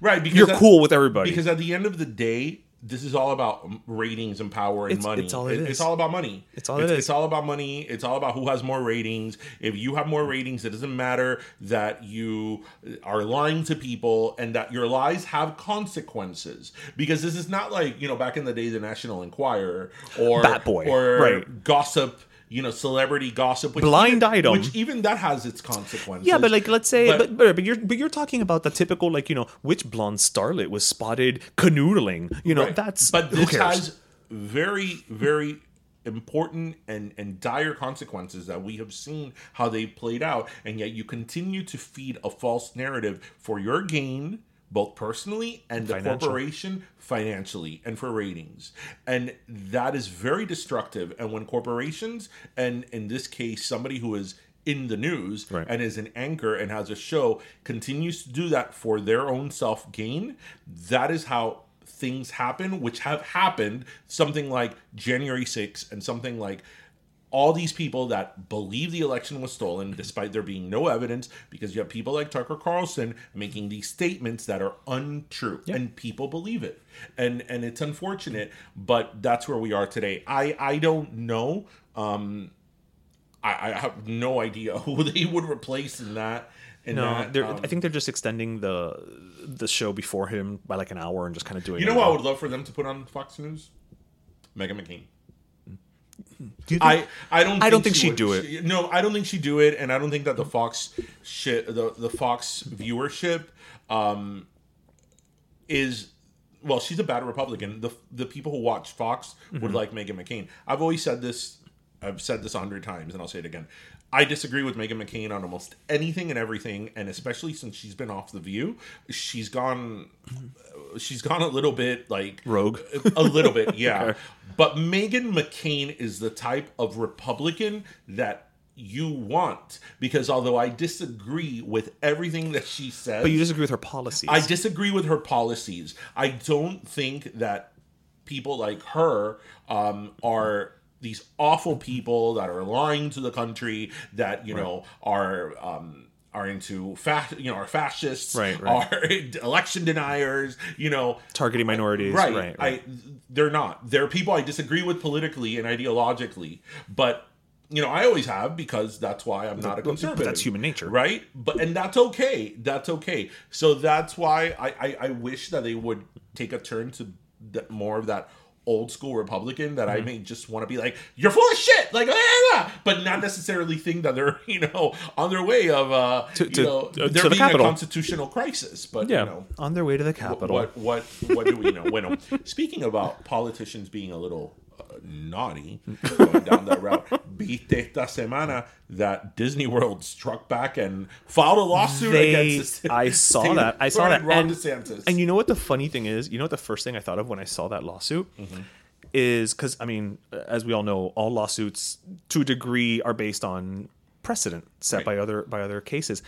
right because you're at- cool with everybody. Because at the end of the day, this is all about ratings and power and It's- money. it's all it It's is. all about money. It's all it it's. It's all about money. It's all about who has more ratings. If you have more ratings, it doesn't matter that you are lying to people and that your lies have consequences. Because this is not like you know back in the day, the National Enquirer or Bat Boy, or right. gossip. You know, celebrity gossip, which Blind even, item. which even that has its consequences. Yeah, but like let's say, But- but, but you're but you're talking about the typical like you know which blonde starlet was spotted canoodling. You know Right. that's but this has very very important and and dire consequences that we have seen how they played out and yet you continue to feed a false narrative for your gain both personally and the Financial. corporation financially and for ratings and that is very destructive and when corporations and in this case somebody who is in the news Right. and is an anchor and has a show continues to do that for their own self gain that is how things happen which have happened something like january 6th and something like all these people that believe the election was stolen despite there being no evidence because you have people like tucker carlson making these statements that are untrue and people believe it and and it's unfortunate but that's where we are today i i don't know um I, I have no idea who they would replace in that. In No, that, they're, um, I think they're just extending the the show before him by like an hour and just kind of doing. you know what I would love for them to put on Fox News? Meghan McCain. Do you think- I I don't. I don't think she she'd would. do it. She- no, I don't think she'd do it, and I don't think that the Fox shit, the the Fox viewership, um, is well. She's a bad Republican. The the people who watch Fox Mm-hmm. would like Meghan McCain. I've always said this. I've said this a hundred times, and I'll say it again. I disagree with Meghan McCain on almost anything and everything, and especially since she's been off the View, she's gone. She's gone a little bit like Rogue. a little bit, yeah. But Meghan McCain is the type of Republican that you want because although I disagree with everything that she says, But you disagree with her policies. I disagree with her policies. I don't think that people like her um, are these awful people that are lying to the country that you know are um, are into fa- you know are fascists, Right, right. are election deniers, you know. targeting minorities. Right, Right. right. I they're not. They're people I disagree with politically and ideologically, but you know, I always have because that's why I'm not a But- but conservative. that's human nature. right? But and that's okay. That's okay. So that's why I I, I wish that they would take a turn to more of that old school Republican that Mm-hmm. I may just want to be like, you're full of shit, like, ah, ah," but not necessarily think that they're you know on their way of uh To- you to- know uh, to there the being Capitol. a constitutional crisis. But yeah. you know, on their way to the Capitol. what what what do we know? Bueno, speaking about politicians being a little naughty, going down that route, viste esta semana that Disney World struck back and filed a lawsuit They, against. the I saw that. I saw that. Ron And, DeSantis. and you know what the funny thing is? You know what the first thing I thought of when I saw that lawsuit? Mm-hmm. is because I mean, uh, as we all know, all lawsuits to a degree are based on precedent set Right. by other by other cases.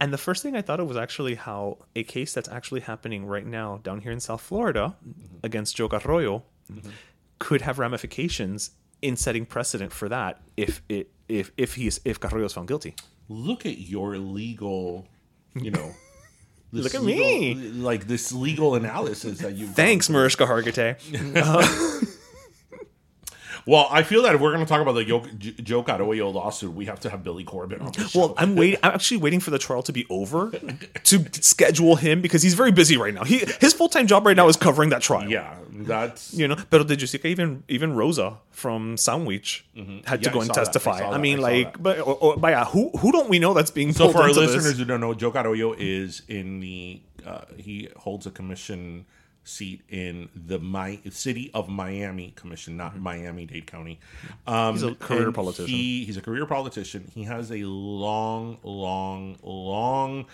And the first thing I thought of was actually how a case that's actually happening right now down here in South Florida mm-hmm. against Joe Carollo mm-hmm. Could have ramifications in setting precedent for that if it if if he's if Carollo is found guilty. Look at your legal, you know. Look at legal- me. Like this legal analysis that you. Thanks, Mariska Hargitay. Well, I feel that if we're going to talk about the Yo- J- Joe Carollo lawsuit, we have to have Billy Corben on the show. Well, I'm waiting. I'm actually waiting for the trial to be over to schedule him because he's very busy right now. He his full time job right now is covering that trial. yeah, that's You know, but did you see even even Rosa from Sanguich had Mm-hmm. Yeah, to go I and that. I testify? I, mean, I like, that. but or, or, but yeah, who who don't we know that's being So for our listeners this? who don't know, Joe Carollo is in the uh, he holds a commission seat in the my city of Miami commission, not Miami Dade County. Um, Mm-hmm. He's a career politician. He, he's a career politician. He has a long, long, long,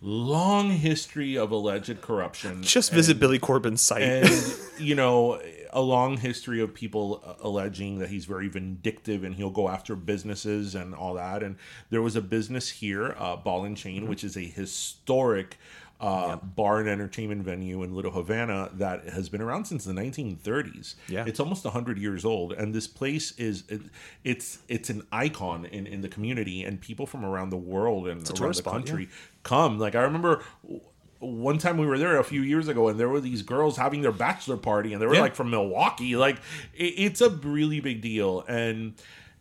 long history of alleged corruption. Just And- visit Billy Corben's site. and you know a long history of people uh, alleging that he's very vindictive and he'll go after businesses and all that and there was a business here uh, ball and Mm-hmm. chain which is a historic uh, bar and entertainment venue in Little Havana that has been around since the 1930s. Yeah. it's almost 100 years old, and this place is it, it's it's an icon in, in the community, and people from around the world and around the spot, country come. Like I remember one time we were there a few years ago and there were these girls having their bachelor party and they were Yeah. like from Milwaukee. Like it, it's a really big deal. And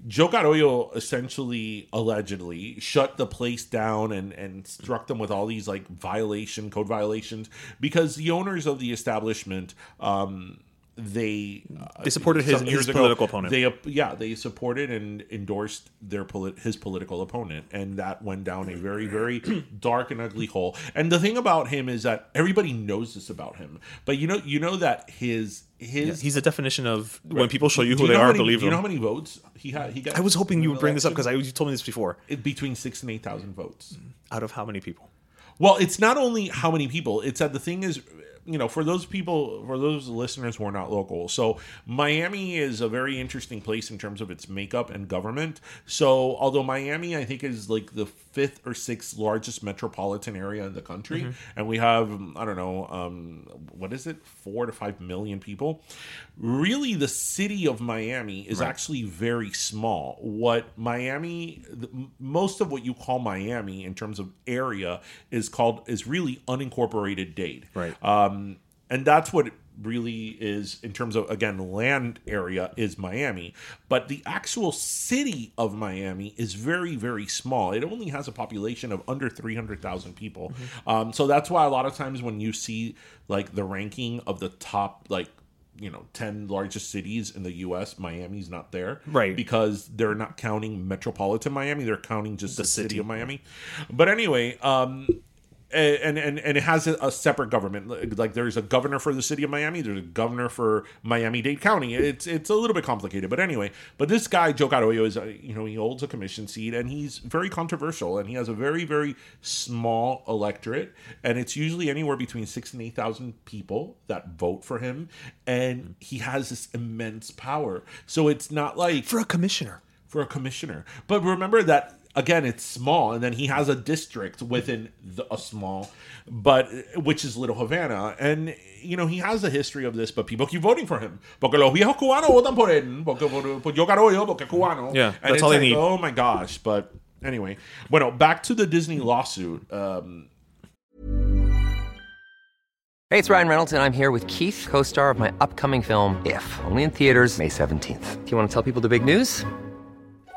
Joe Carollo essentially allegedly shut the place down and, and struck them with all these like violation code violations because the owners of the establishment um they uh, They supported his- his political opponent. They yeah they supported and endorsed their polit- his political opponent, and that went down a very very dark and ugly hole. And the thing about him is that everybody knows this about him, but you know you know that his his He's the definition of when people show you who they know how are, many- believe Do you know how many votes he had? He got. I was hoping you would bring this up because? I you told me this before. It- between six and eight thousand votes. Out of how many people? Well, it's not only how many people, it's that the thing is, you know, for those people, for those listeners who are not local. So, Miami is a very interesting place in terms of its makeup and government. So, although Miami, I think, is like the fifth or sixth largest metropolitan area in the country, and we have, I don't know, um, what is it, four to five million people, really the city of Miami is actually very small. What Miami, the, most of what you call Miami in terms of area is called is really unincorporated Dade. Right. Um, and that's what it really is in terms of again land area is Miami, but the actual city of Miami is very very small. It only has a population of under three hundred thousand people. Um, so that's why a lot of times when you see like the ranking of the top like you know 10 largest cities in the US Miami's not there Right. because they're not counting metropolitan Miami they're counting just the, city. city. of Miami but anyway um and and and it has a, a separate government. Like there's a governor for the city of Miami. There's a governor for Miami Dade County. It's it's a little bit complicated, but anyway. But this guy Joe Carollo is uh, you know he holds a commission seat and he's very controversial and he has a very very small electorate and it's usually anywhere between six and eight thousand people that vote for him and he has this immense power. So it's not like For a commissioner. for a commissioner. But remember that again, it's small, and then he has a district within the, a small, but which is Little Havana, and you know he has a history of this, but people keep voting for him porque los viejos cubanos votan por él, porque por, por yo Carollo, porque cubano. Yeah, and that's it's all they need. Oh my gosh! But anyway, bueno, back to the Disney lawsuit. Um, Hey, it's Ryan Reynolds, and I'm here with Keith, co star of my upcoming film, If, only in theaters, May 17th. Do you want to tell people the big news?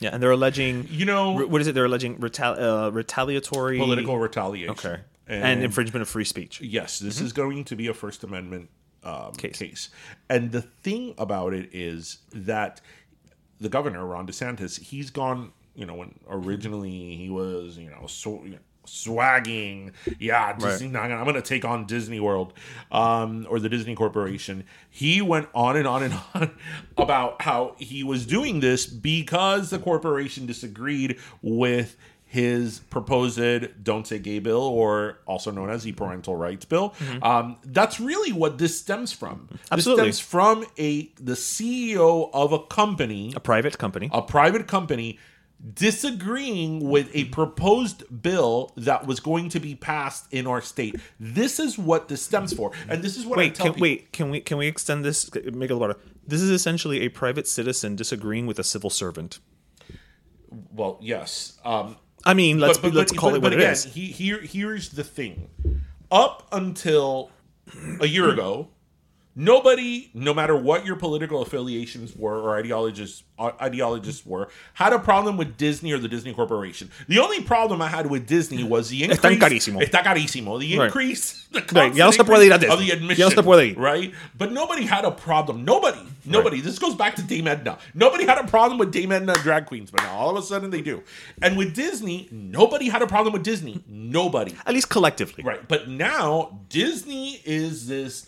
Yeah, and they're alleging. you know, re- what is it? They're alleging retal- uh, retaliatory political retaliation. Okay. And, infringement of free speech. Yes, this is going to be a First Amendment um, Case. case. And the thing about it is that the governor, Ron DeSantis, he's gone, you know, when originally he was, you know, so, you know swagging, yeah, Disney, gonna- I'm going to take on Disney World um, or the Disney Corporation. He went on and on and on about how he was doing this because the corporation disagreed with his proposed "Don't Say Gay" bill, or also known as the Parental Rights Bill. Um, that's really what this stems from. Absolutely. this stems from a the CEO of a company, A private company. a private company, disagreeing with a proposed bill that was going to be passed in our state. This is what this stems for, and this is what I wait, tell can, people. wait, can we can we extend this? Make it a better. This is essentially a private citizen disagreeing with a civil servant. Well, yes. Um, I mean, let's be, let's call it what but again, is. He, here, here's the thing. Up until a year ago, nobody, no matter what your political affiliations were or ideologies, uh, ideologists were, had a problem with Disney or the Disney Corporation. The only problem I had with Disney was the increase. Están carísimo. Está carísimo. The Right. increase. The Right, ya no se constant puede ir a increase of the Ya no admission. se puede ir. Right? But nobody had a problem. Nobody. Nobody. This goes back to Dame Edna. Nobody had a problem with Dame Edna and drag queens, but now all of a sudden they do. And with Disney, nobody had a problem with Disney. Nobody. At least collectively. Right. But now Disney is this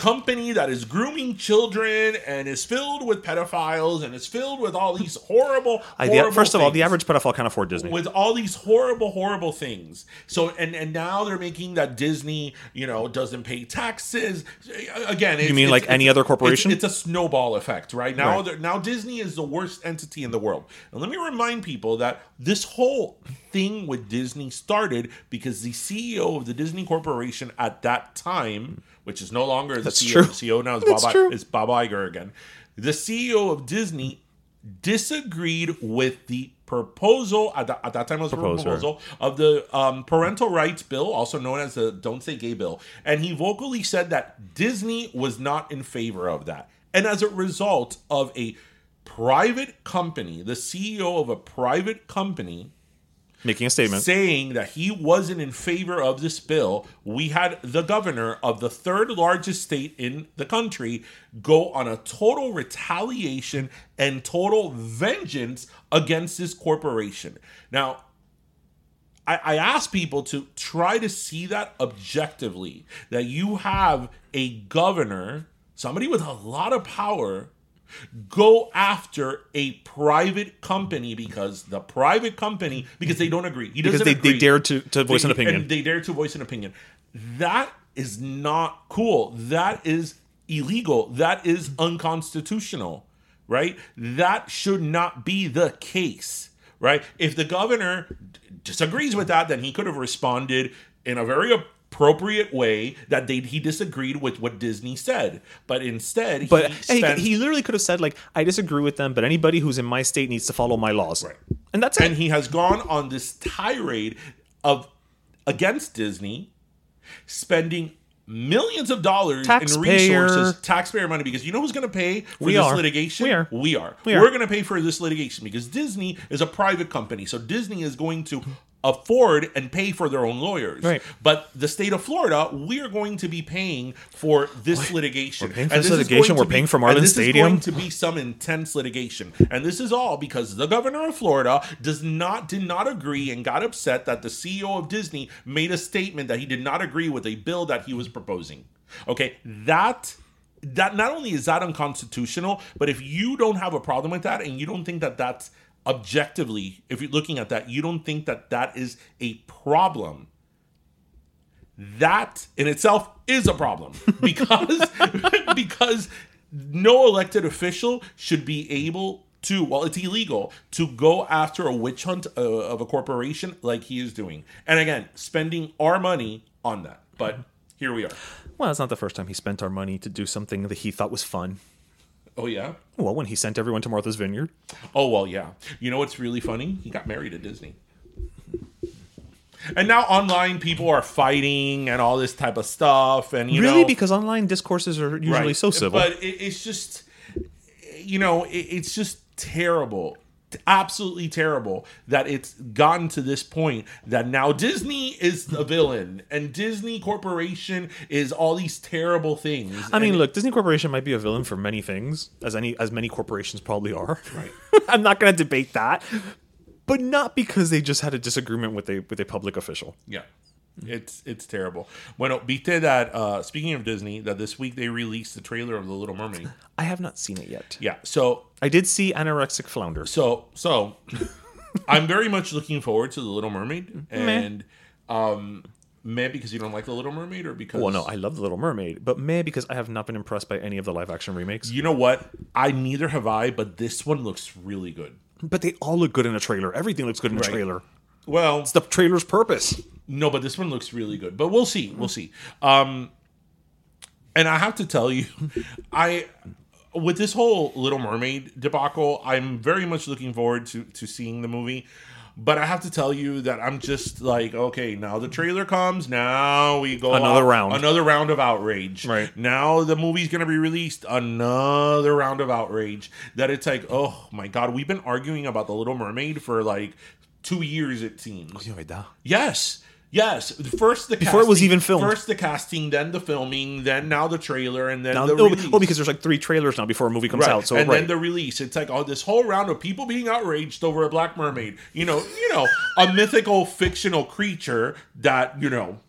company that is grooming children and is filled with pedophiles and is filled with all these horrible, I- the- horrible first of all, the average pedophile can't afford Disney. with all these horrible horrible things so and and now they're making that disney you know doesn't pay taxes again it's, mean like any other corporation? it's, it's a snowball effect right now Right. now disney is the worst entity in the world and let me remind people that this whole thing with disney started because the ceo of the disney corporation at that time which is no longer the That's CEO. true. The CEO now is That's Bob, true. is Bob Iger again. The CEO of Disney disagreed with the proposal at, the, at that time it was a proposal of the um, parental rights bill, also known as the Don't Say Gay bill, and he vocally said that Disney was not in favor of that, and as a result of a private company, the CEO of a private company Making a statement. saying that he wasn't in favor of this bill, we had the governor of the third largest state in the country go on a total retaliation and total vengeance against this corporation. Now, I, ask people to try to see that objectively that you have a governor, somebody with a lot of power, go after a private company because the private company because they don't agree. He Because doesn't they- they agree. dare to- to voice an opinion. and they dare to voice an opinion. That is not cool. That is illegal. That is unconstitutional. Right? That should not be the case. Right? If the governor d- disagrees with that, then he could have responded in a very appropriate way that they, he disagreed with what Disney said. But instead, But he he, he literally could have said like, "I disagree with them, but anybody who's in my state needs to follow my laws." Right. And that's it. and he has gone on this tirade of against Disney, spending millions of dollars Taxpayer- in resources, taxpayer money, because you know who's going to pay for We this are. litigation? We are. We are. We are. We're going to pay for this litigation because Disney is a private company, so Disney is going to afford and pay for their own lawyers. Right. But the state of Florida, we are going to be paying for this litigation. We're paying for And this is litigation, we're be- paying for and Marlins this Stadium. Is going to be some intense litigation, and this is all because the governor of Florida does not did not agree and got upset that the CEO of Disney made a statement that he did not agree with a bill that he was proposing. Okay, that that not only is that unconstitutional, but if you don't have a problem with that and you don't think that that's objectively, if you're looking at that, you don't think that that is a problem. That in itself is a problem because because no elected official should be able to well it's illegal to go after a witch hunt uh, of a corporation like he is doing. And again spending our money on that. But here we are. Well, it's not the first time he spent our money to do something that he thought was fun. Oh yeah. Well, when he sent everyone to Martha's Vineyard. Oh well, yeah. You know what's really funny? He got married at Disney. And now online people are fighting and all this type of stuff, and you really? know, Because online discourses are usually Right. so civil. But it, it's just, you know, it, it's just terrible, absolutely terrible that it's gotten to this point that now Disney is the villain and Disney Corporation is all these terrible things. I mean, And- look, Disney Corporation might be a villain for many things, as any as many corporations probably are. Right. I'm not going to debate that, but not because they just had a disagreement with a with a public official. Yeah. It's it's terrible. Bueno, viste that uh speaking of Disney, that this week they released the trailer of The Little Mermaid. I have not seen it yet. Yeah. So I did see anorexic flounder. so so I'm very much looking forward to The Little Mermaid and um meh because you don't like The Little Mermaid or because Well, no, I love the Little Mermaid, but meh because I have not been impressed by any of the live action remakes. You know what? I neither have I, but this one looks really good. But they all look good in a trailer. Everything looks good in a Right. trailer. Well, It's the trailer's purpose. No, but this one looks really good. But we'll see. We'll see. Um and I have to tell you, I with this whole Little Mermaid debacle, I'm very much looking forward to to seeing the movie. But I have to tell you that I'm just like, okay, now the trailer comes. Now we go Another out- round. another round of outrage. Right. now, the movie's gonna be released. Another round of outrage. That it's like, oh my god, we've been arguing about the Little Mermaid for like two years. It seems. Oh, yes. Yes. First the Before it was even filmed. First the casting, then the filming, then now the trailer, and then Now, the oh, release. oh, because there's like three trailers now before a movie comes Right. out. So and right. then the release. It's like oh, this whole round of people being outraged over a black mermaid. You know, you know, a mythical fictional creature that you know.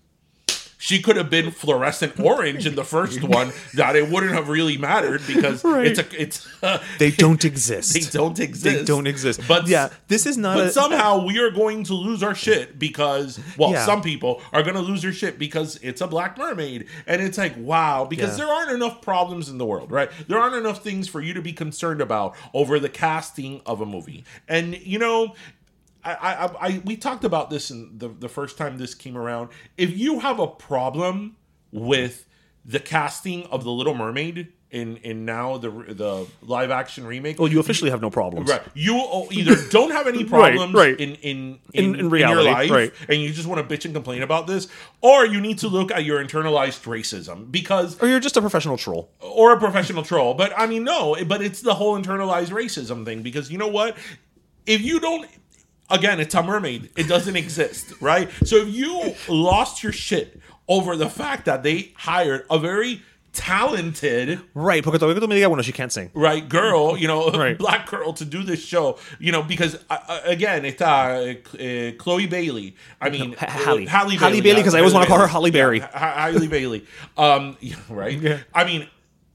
She could have been fluorescent orange in the first one. That it wouldn't have really mattered because Right. it's a it's they don't exist. they don't exist. They don't exist. But yeah, this is not. but a, somehow we are going to lose our shit because well Yeah. some people are going to lose their shit because it's a black mermaid and it's like wow because Yeah. there aren't enough problems in the world right there aren't enough things for you to be concerned about over the casting of a movie and you know I, I, I, we talked about this in the, the first time this came around. If you have a problem with the casting of the Little Mermaid in in now the the live action remake, well, you officially have no problems. Right. You either don't have any problems right. In, in, In- in, in reality, your life, right. and you just want to bitch and complain about this, or you need to look at your internalized racism because, Or you're just a professional troll. or a professional troll. But I mean, no, but it's the whole internalized racism thing because you know what? If you don't, again, it's a mermaid. It doesn't exist, right? So if you lost your shit over the fact that they hired a very talented Right, porque todavía me digas, bueno, she can't sing. right girl, you know, Right. black girl to do this show, you know, because uh, uh, again, it's uh, uh, Chloe Bailey. I mean, Ha- Halle. Halle Bailey, Bailey, 'cause I always wanna call her Halle Berry. Yeah, Halle Bailey. Um, yeah, right. I mean,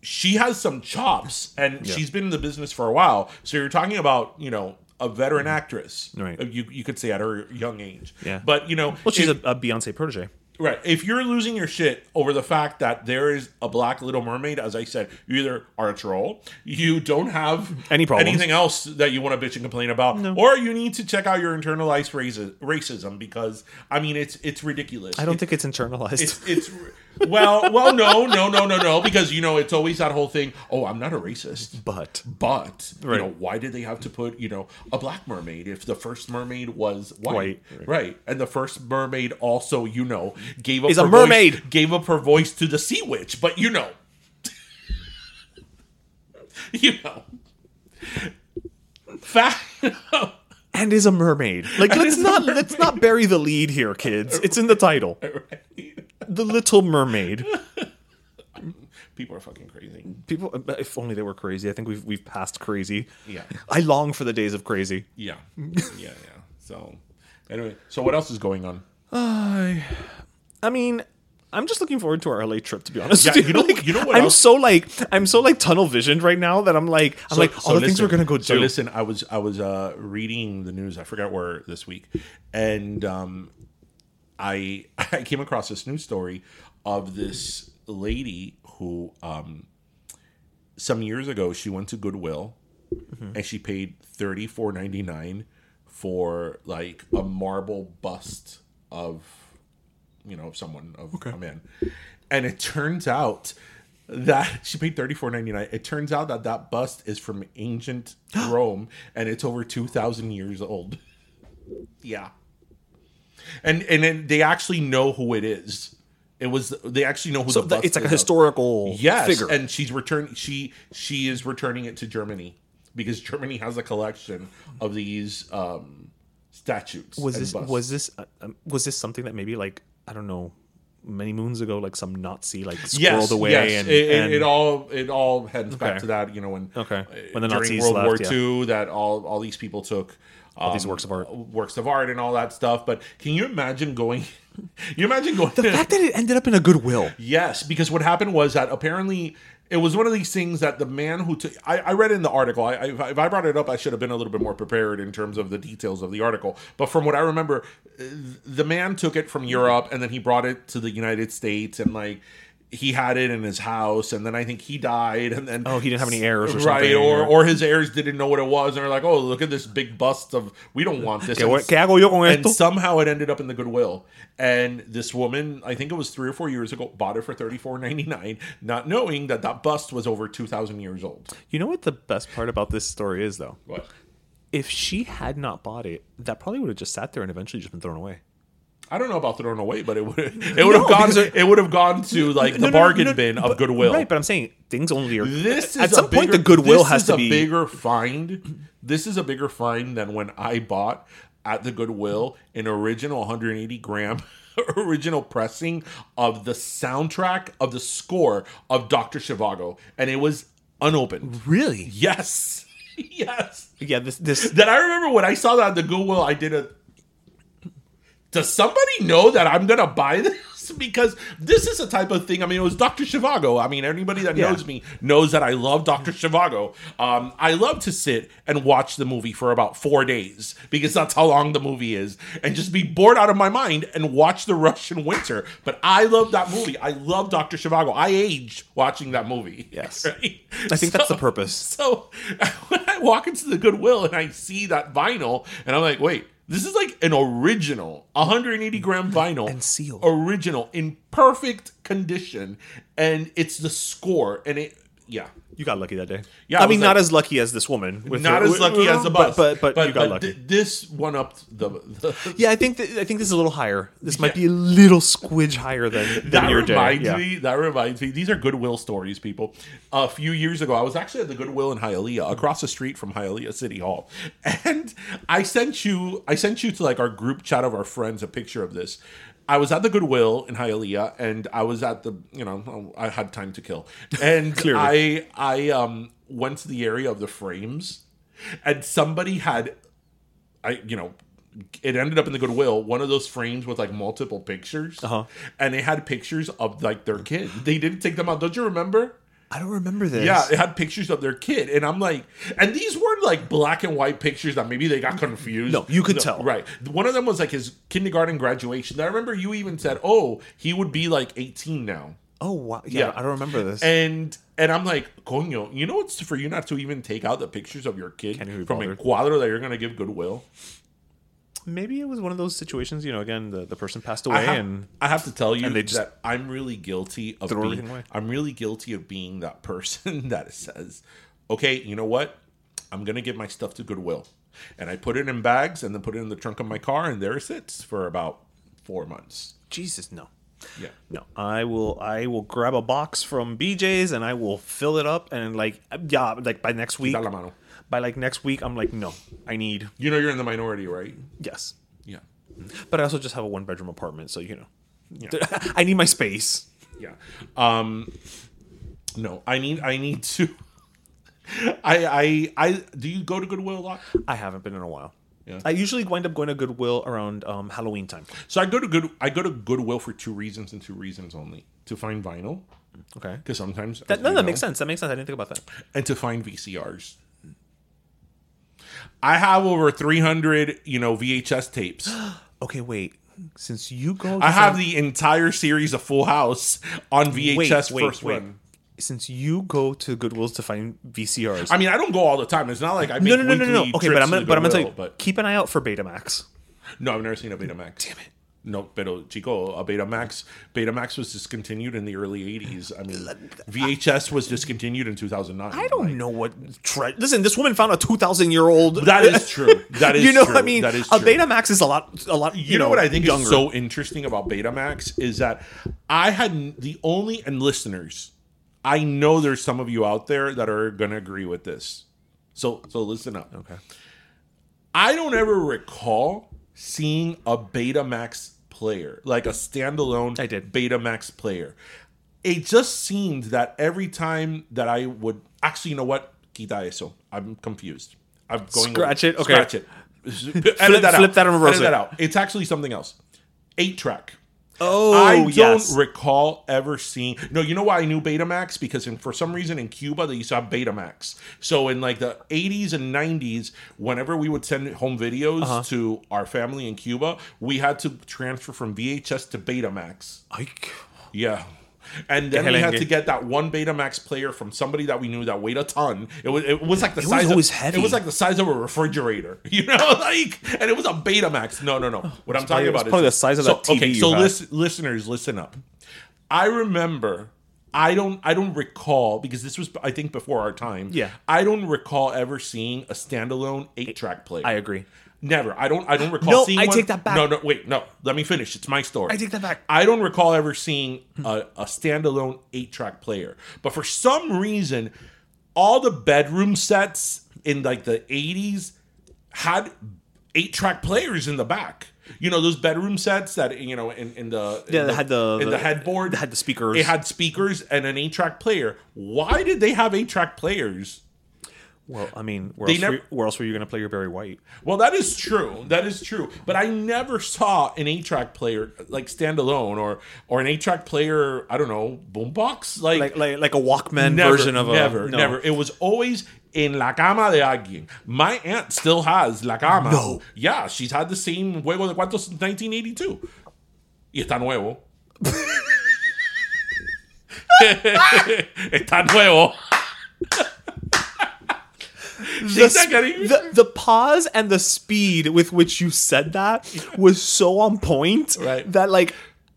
she has some chops, and she's been in the business for a while. So you're talking about, you know. A veteran mm-hmm. actress, Right. You you could say at her young age, Yeah. But you know, Well, she's if- a, a Beyonce protege. Right. If you're losing your shit over the fact that there is a black Little Mermaid, as I said, you either are a troll, you don't have Any problems. anything else that you want to bitch and complain about, or you need to check out your internalized raci- racism because I mean it's it's ridiculous. I don't It's- think it's internalized. it's it's well well no no no no no because you know it's always that whole thing. Oh, I'm not a racist. but But you know, why did they have to put you know a black mermaid if the first mermaid was white, White, right. And the first mermaid also, you know, gave up Is a her voice- mermaid. gave up her voice to the sea witch. But you know, you know, fact. and is a mermaid. Like let's not let's not bury the lead here, kids. It's in the title. The Little Mermaid. People are fucking crazy. People, if only they were crazy. I think we've we've passed crazy. Yeah. I long for the days of crazy. Yeah, yeah, yeah. So anyway, so what else is going on? I mean, I'm just looking forward to our LA trip. To be honest, Yeah, you know- Like, you know what I'm else- so like I'm so like tunnel visioned right now that I'm like I'm So- like all so the things we're gonna go do. So listen, I was I was uh, reading the news. I forgot where this week, and um, I I came across this news story of this lady who um, some years ago she went to Goodwill Mm-hmm. and she paid thirty four ninety nine for like a marble bust of you know someone of a man, and it turns out that she paid thirty four ninety nine. It turns out that that bust is from ancient Rome, and it's over two thousand years old. yeah, and and then they actually know who it is. It was they actually know who So the it's like a is of. historical yes, figure. and she's returning. She she is returning it to Germany because Germany has a collection of these um, statues. was this busts. was this uh, um, was this something that maybe like I don't know many moons ago like some Nazi like squirreled yes, away yes. and, it, it- and it all it all heads back to that. You know when Okay. uh, When the Nazis World War left, yeah. II that all all these people took All these um, works of art. works of art and all that stuff. But can you imagine going? you imagine going? the fact that it ended up in a Goodwill. Yes, because what happened was that apparently it was one of these things that the man who took. I, I read in the article. I, I, if I brought it up, I should have been a little bit more prepared in terms of the details of the article. But from what I remember, uh, the man took it from Europe and then he brought it to the United States and like. He had it in his house, and then I think he died, and then Oh, he didn't have any heirs or right? Or or- or his heirs didn't know what it was, and they're like, "Oh, look at this big bust of we don't want this." ¿Qué, And qué hago yo con and somehow it ended up in the Goodwill. And this woman, I think it was three or four years ago, bought it for thirty four ninety nine, not knowing that that bust was over two thousand years old. You know what the best part about this story is though? What? If she had not bought it, that probably would have just sat there and eventually just been thrown away. I don't know about thrown away, but it would it would have gone because it- would have gone to like the No, no, bargain no, bin of but- Goodwill. Right, but I'm saying things only are. This is at some point the Goodwill this has is to a be bigger find. This is a bigger find than when I bought at the Goodwill an original 180 gram original pressing of the soundtrack of the score of Doctor Zhivago, and it was unopened. really. Yes, yes. Yeah, this this That I remember when I saw that at the Goodwill, I did a. Does somebody know that I'm gonna buy this? Because this is a type of thing. I mean, it was Dr. Zhivago. I mean, anybody that Yeah. knows me knows that I love Dr. Zhivago. Um, I love to sit and watch the movie for about four days because that's how long the movie is, and just be bored out of my mind and watch the Russian winter. But I love that movie. I love Dr. Zhivago. I aged watching that movie. Yes. Right? I think that's the purpose. so when I walk into the Goodwill and I see that vinyl, and I'm like, wait, this is like an original 180 gram mm-hmm. vinyl And sealed. original in perfect condition, and it's the score, and it, yeah. You got lucky that day. Yeah, I, mean, not like- as lucky as this woman. Not her- as lucky as the bus, but but, you got lucky. th- this one up the, the yeah, I think that, I think this is a little higher. This might Yeah. be a little squidge higher than, than that your day. reminds Yeah. me. That reminds me. These are Goodwill stories, people. A few years ago, I was actually at the Goodwill in Hialeah, across the street from Hialeah City Hall, and I sent you. I sent you to like our group chat of our friends a picture of this. I was at the Goodwill in Hialeah, and I was at the. You know, I had time to kill, and I I um went to the area of the frames, and somebody had I you know it ended up in the Goodwill one of those frames with like multiple pictures, Uh-huh. and they had pictures of like their kid. They didn't take them out. Don't you remember? I don't remember this. Yeah, it had pictures of their kid, and I'm like, and these weren't like black and white pictures that maybe they got confused. No, you could tell. right? One of them was like his kindergarten graduation. I remember you even said, "Oh, he would be like 18 now." Oh wow. Yeah, I don't remember this. And and I'm like, coño, you know it's for you not to even take out the pictures of your kid Can't even be from a bothered. cuadro that you're gonna give Goodwill. Maybe it was one of those situations. You know, again, the, the person passed I away, have, and I have to tell you and they just that I'm really guilty of being, away. I'm really guilty of being that person that says, okay, you know what? I'm gonna give my stuff to Goodwill, and I put it in bags and then put it in the trunk of my car, and there it sits for about four months. Jesus, no. Yeah. No, I will. I will grab a box from BJ's and I will fill it up and like yeah, like by next week. Da la mano. By like next week, I'm like, no, I need You know you're in the minority, right? yes, Yeah. but I also just have a one bedroom apartment, so you know, I need my space. Yeah. Um no, I need I need to I I I do you go to Goodwill a lot? I haven't been in a while. Yeah. I usually wind up going to Goodwill around um, Halloween time. So I go to good I go to Goodwill for two reasons and two reasons only. To find vinyl, Okay, because sometimes that, no, that know, makes sense. That makes sense. I didn't think about that. and to find VCRs. I have over 300, you know, VHS tapes. Okay, wait. Since you go, I have the entire series of Full House on VHS Wait, first wait, wait. run. Since you go to Goodwills to find VCRs, I mean, I don't go all the time. It's not like I make no, no, no, no, no. Okay, but I'm to gonna, but I'm gonna tell you, But keep an eye out for Betamax. no, I've never seen a Betamax. Damn it. No, pero chico, a Betamax, Betamax was discontinued in the early '80s. I mean, VHS was discontinued in 2009. I don't know what. Tre- Listen, this woman found a two thousand year old. That is true. That is you know, true. I mean, That is true. a. Betamax is a lot, a lot. You, You, know, what I think younger. is so interesting about Betamax is that I had the only and listeners. I know there's some of you out there that are gonna agree with this. So so listen up. Okay. I don't ever recall seeing a Betamax player, like a standalone I did. Betamax player. It just seemed that every time that I would actually, you know what? Quita eso. I'm confused. I'm going Scratch it? Okay. Scratch it. Flip- that out. flip that and reverse Edit it. that out. It's actually something else. Eight track. Oh, I don't yes. recall ever seeing. No, you know why I knew Betamax because in, for some reason in Cuba they used to have Betamax. So in like the 80s and 90s, whenever we would send home videos Uh-huh. to our family in Cuba, we had to transfer from VHS to Betamax. I- Yeah. And then we had to get that one Betamax player from somebody that we knew that weighed a ton. It was it was like the It was size always of heavy. it was like the size of a refrigerator, you know, like and it was a Betamax. No, no, no. What I'm talking probably- about it's is probably the size of so, that TV Okay, so listen, listeners, listen up. I remember. I don't. I don't recall because this was, I think, before our time. Yeah. I don't recall ever seeing a standalone eight-track player. I agree. Never. I don't. I don't recall No, seeing. I one. take that back. No, no. Wait. No. Let me finish. It's my story. I take that back. I don't recall ever seeing a, a standalone eight-track player, but for some reason, all the bedroom sets in like the '80s had eight-track players in the back. You know those bedroom sets that you know in, in the Yeah, they the, had the- in the headboard. they had the speakers. It had speakers and an eight-track player. Why did they have eight-track players? Well, I mean, where, else, never- were, where else were you going to play your Barry White? Well, that is true. That is true. But I never saw an eight-track player like standalone or or an eight-track player. I don't know, boombox. Like, Like, like, like a Walkman never, version of a never, no. never. It was always in la cama de alguien. My aunt still has la cama. No. Yeah, she's had the same juego de cuantos since 1982. Y está nuevo. está nuevo. the, sp- the, the pause and the speed with which you said that was so on point Right. that like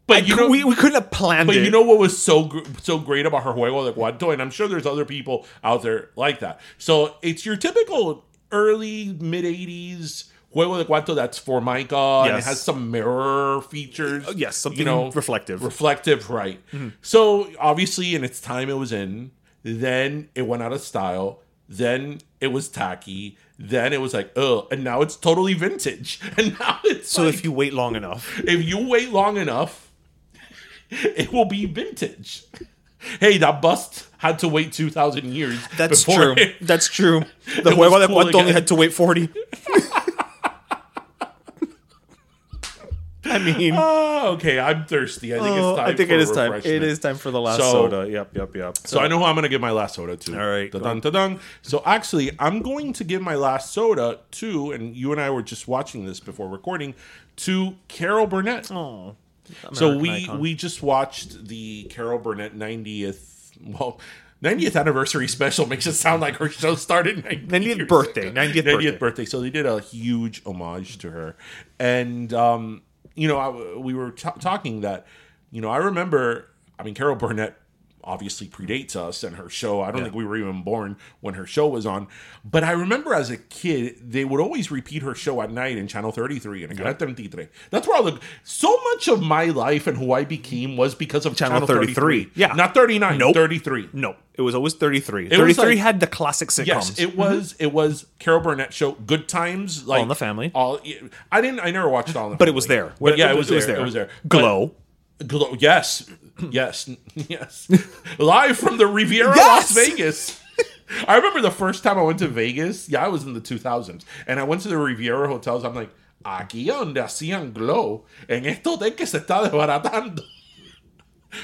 But you know- we, we couldn't have planned But it. you know what was so gr- so great about her juego de cuarto, and I'm sure there's other people out there like that. So it's your typical early mid '80s juego de cuarto that's for formica and it has some mirror features. Uh, yes, something you know, reflective. Reflective, right? So obviously, in its time, it was in. Then it went out of style. Then it was tacky. Then it was like, oh, and now it's totally vintage. And now it's so like- if you wait long enough, if you wait long enough, it will be vintage. Hey, that bust had to wait 2,000 years. that's true. it- That's true. The was de cool only had to wait 40. I mean, Oh, okay, I'm thirsty. I think oh, it's time I think it time. It is time for the last So- soda. Yep, yep, yep. So I know who I'm going to give my last soda to. All right, Da-dun, da-dun. So actually, I'm going to give my last soda to, and you and I were just watching this before recording, to Carol Burnett. Oh, so we icon. we just watched the Carol Burnett 90th well 90th anniversary special makes it sound like her show started 90 90th years birthday, ago. 90th 90th birthday. So they did a huge homage to her, and um, you know I, we were t- talking that you know I remember I mean Carol Burnett obviously predates us and her show I don't think we were even born when her show was on but I remember as a kid they would always repeat her show at night in channel 33 and Canal 33 that's where all the so much of my life and who I became was because of Channel channel, 33. 33. Yeah. not 39 Nope. 33 no, it was always 33. was 33 like- had the classic sitcoms. Yes, it mm-hmm. was. It was Carol Burnett show. Good times, like in the Family. All I didn't. I never watched All in the But it was there. But yeah, it It was, was there. there. It was there. Glow. But- Glow. Yes, yes, yes. Live from the Riviera, Yes! Las Vegas. I remember the first time I went to Vegas. Yeah, I was in the 2000s, and I went to the Riviera hotels. I'm like, aquí donde hacían Glow, en esto de que se está desbaratando.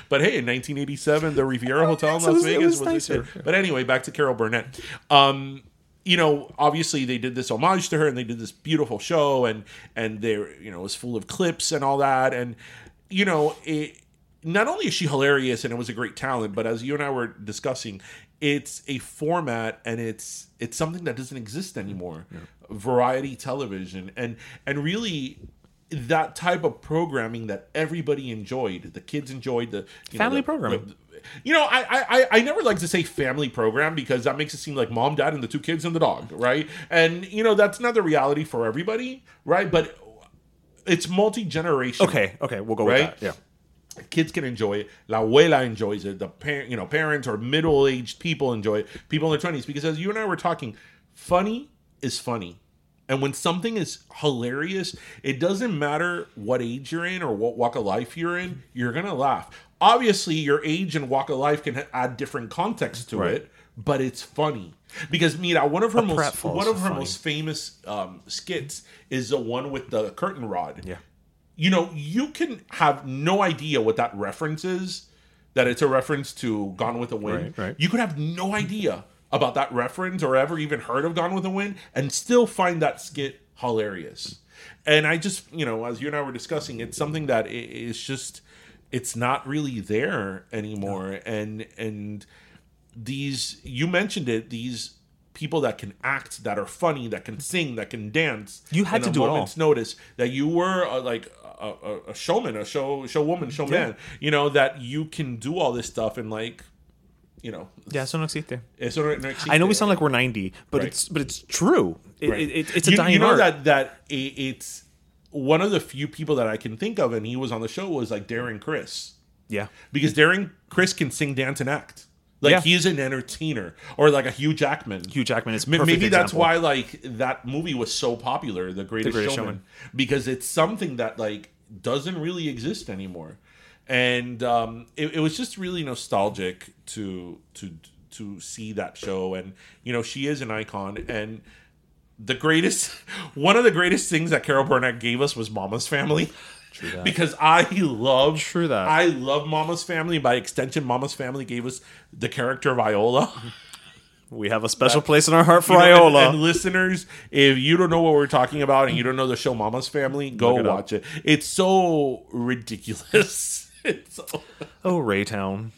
But hey, in 1987, the Riviera Hotel in Oh, Las was- Vegas was was, nicer. But anyway, back to Carol Burnett. Um, you know, obviously they did this homage to her, and they did this beautiful show, and and there, you know, it was full of clips and all that, and you know, it, not only is she hilarious and it was a great talent, but as you and I were discussing, it's a format and it's it's something that doesn't exist anymore. Variety television, and and really that type of programming that everybody enjoyed. The kids enjoyed the you Family know, the- programming. the- you know, I, I I- never like to say family program because that makes it seem like mom, dad, and the two kids and the dog, right? And you know that's not the reality for everybody, right? But it's multi generational. Okay, okay, we'll go Right? with that. Yeah. Kids can enjoy it. La abuela enjoys it. The parent, you know, parents or middle aged people enjoy it. People in their twenties, because as you and I were talking, funny is funny, and when something is hilarious, it doesn't matter what age you're in or what walk of life you're in. You're gonna laugh. Obviously, your age and walk of life can add different context to Right. it, but it's funny because Mira, one of her most one of her funny. most famous um, skits is the one with the curtain rod Yeah. You know, you can have no idea what that reference is, that it's a reference to Gone with the Wind. Right, right. You could have no idea about that reference or ever even heard of Gone with the Wind and still find that skit hilarious. And I just, you know, as you and I were discussing, it's something that is just it's not really there anymore and and these you mentioned it these people that can act that are funny that can sing that can dance You had to do it all. notice that you were uh, like a, a, showman a show showwoman showman you know that you can do all this stuff and like you know Yeah, eso no existe. eso no existe. I know we sound like we're 90, but Right. it's but it's true. It, Right. it, it- it's a you, dying you know art. that that it's one of the few people that I can think of, and he was on the show was like Darren Criss. yeah. because Darren Criss can sing, dance, and act. Like Yeah. he's an entertainer, or like a Hugh Jackman. Hugh Jackman is maybe that's example. why like that movie was so popular, The Greatest, Greatest Showman, Showman. because it's something that like doesn't really exist anymore, and um, it, it was just really nostalgic to to to see that show, and you know she is an icon, and the greatest one of the greatest things that Carol Burnett gave us was Mama's Family. Because I love True that. I love Mama's Family. By extension, Mama's Family gave us the character of Iola. We have a special place in our heart for You know, Iola. And, listeners, if you don't know what we're talking about and you don't know the show Mama's Family, go it up. watch it. It's so ridiculous. it's so, oh, Raytown.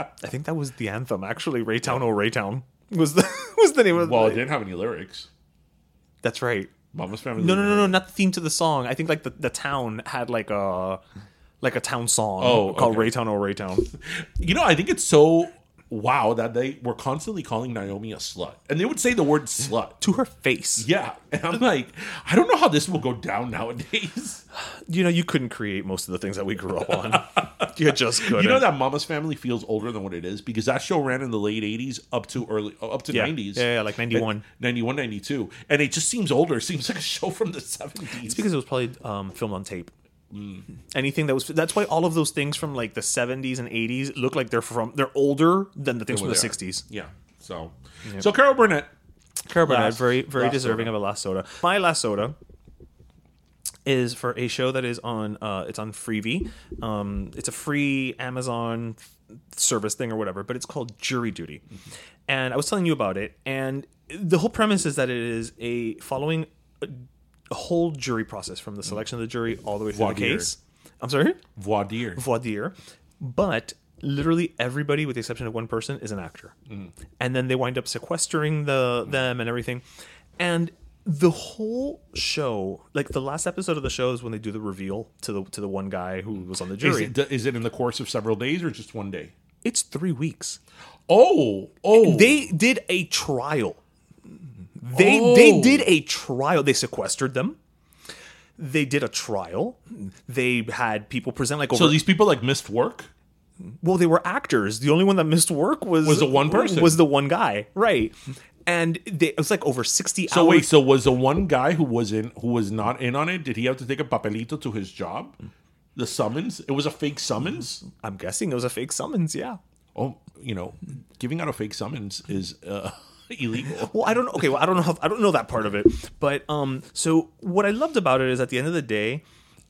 I think that was the anthem. Actually, Raytown, oh Raytown was the was the name of well, it didn't have any lyrics. That's right. Mama's Family. No, no, no, no, not the theme to the song. I think like the, the town had like a like a town song Oh, called okay. Raytown, oh Raytown. You know, I think it's so wow that they were constantly calling Naomi a slut, and they would say the word slut. to her face. Yeah, and I'm like, I don't know how this will go down nowadays. You know, you couldn't create most of the things that we grew up on. you just couldn't. You know that Mama's Family feels older than what it is because that show ran in the late 80s up to early up to Yeah. 90s. Yeah, yeah, like 91. 91, 92. And it just seems older. It seems like a show from the 70s. It's because it was probably um, filmed on tape. Anything that was that's why all of those things from like the 70s and 80s look like they're from they're older than the things from the They are. 60s. Yeah. So so Carol Burnett. Carol Burnett, Last- very very deserving soda. of a last soda. My last soda is for a show that is on uh it's on Freevee. Um it's a free Amazon service thing or whatever, but it's called Jury Duty. And I was telling you about it and the whole premise is that it is a following a, a whole jury process from the selection of the jury all the way through Voir the dire. case. I'm sorry? Voir dire. voir dire, but literally everybody, with the exception of one person, is an actor, and then they wind up sequestering the them and everything, and the whole show, like the last episode of the show, is when they do the reveal to the to the one guy who was on the Is jury. it, is it in the course of several days or just one day? it's three weeks. Oh, oh. They did a trial. They Oh. they did a trial. They sequestered them. They did a trial. They had people present like over. so these people like missed work? Well, they were actors. The only one that missed work was Was the one person. Was the one guy, right? And they, it was like over sixty So hours. wait, so was the one guy who was in who was not in on it? Did he have to take a papelito to his job? The summons? It was a fake summons? I'm guessing it was a fake summons. Yeah. Oh, you know, giving out a fake summons is uh, illegal. Well, I don't know. Okay, well, I don't know. How, I don't know that part of it. But um, so what I loved about it is at the end of the day,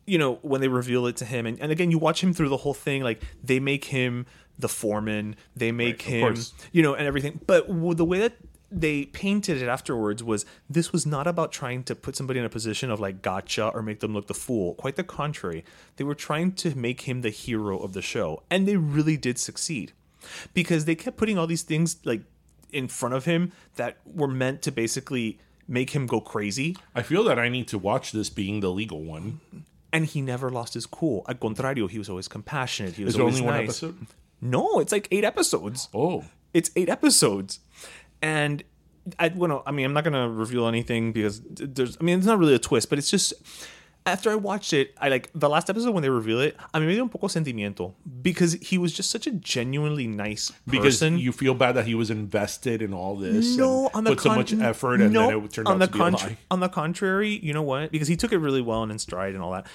you know, when they reveal it to him, and, and again, you watch him through the whole thing. Like they make him the foreman. They make of him, course. you know, and everything. But w- the way that they painted it afterwards was this was not about trying to put somebody in a position of like gotcha or make them look the fool. Quite the contrary. They were trying to make him the hero of the show, and they really did succeed because they kept putting all these things like in front of him that were meant to basically make him go crazy. I feel that I need to watch this being the legal one. And he never lost his cool. Al contrario, he was always compassionate. He was Is always only one nice. episode? No, it's like eight episodes. Oh, It's eight episodes, and I well, I mean, I'm not gonna reveal anything because there's. I mean, it's not really a twist, but it's just after I watched it, I like the last episode when they reveal it. I mean, un poco sentimiento because he was just such a genuinely nice because person. you feel bad that he was invested in all this. no, on the put so much effort, and no, then it turned on out the to be contra- a lie. On the contrary, you know what? Because he took it really well and in stride and all that,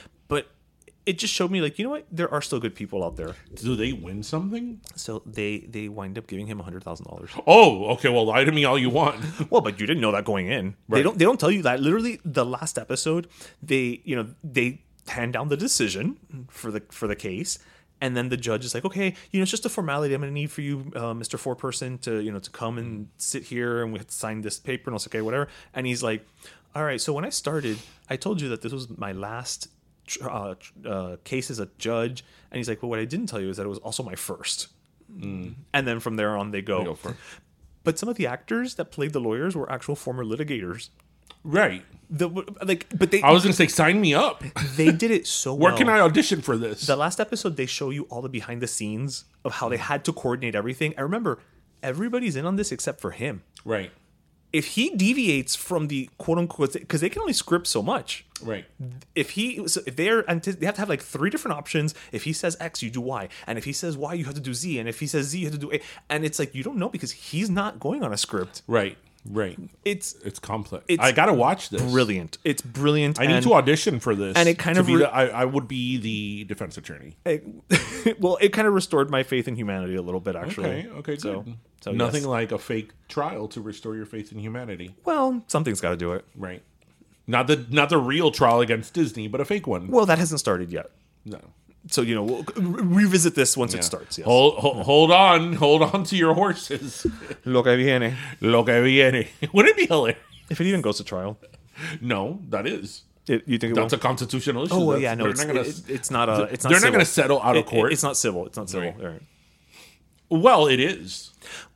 it just showed me like you know what? There are still good people out there. Do they win something? So they they wind up giving him a hundred thousand dollars. Oh, okay. Well, lie to me all you want. Well, but you didn't know that going in. They Right. don't. They don't tell you that. Literally, the last episode, they you know they hand down the decision for the for the case, and then the judge is like, okay, you know, it's just a formality. I'm going to need for you, uh, Mister Four Person, to you know to come and sit here, and we have to sign this paper, and I was like, okay, whatever. And he's like, all right. So when I started, I told you that this was my last. Tr- Uh, uh, case as a judge, and he's like, "Well, what I didn't tell you is that it was also my first. And then from there on, they go. go for it. But some of the actors that played the lawyers were actual former litigators. right. The like, but they I was gonna say, sign me up. they did it so Where well. can I audition for this? The last episode, they show you all the behind the scenes of how they had to coordinate everything. I remember everybody's in on this except for him. right. If he deviates from the quote unquote, because they can only script so much. Right. If he, so if they're, they have to have like three different options. If he says X, you do Y, and if he says Y, you have to do Z, and if he says Z, you have to do A. And it's like you don't know because he's not going on a script. Right. Right. It's It's complex. It's I gotta watch this. brilliant. It's brilliant. I need and- to audition for this, and it kind to of be re- the- I, I would be the defense attorney. it- well, it kind of restored my faith in humanity a little bit, actually. Okay, okay, good. So, so Nothing yes. like a fake trial to restore your faith in humanity, well, something's got to do it. right? Not the not the real trial against Disney, but a fake one. Well, that hasn't started yet. no. So you know, we'll re- revisit this once it starts. Yes. Hold, hold hold on, hold on to your horses. Lo que viene. Lo que viene. Wouldn't it be hilarious? If it even goes to trial, No, that is. it, you think it That's a constitutional issue. Oh well, yeah, no, it's, not gonna- it- it's not a. It's not. they're not gonna settle out of It- it- court. it's not civil. It's not civil. Right. All right. well, it is.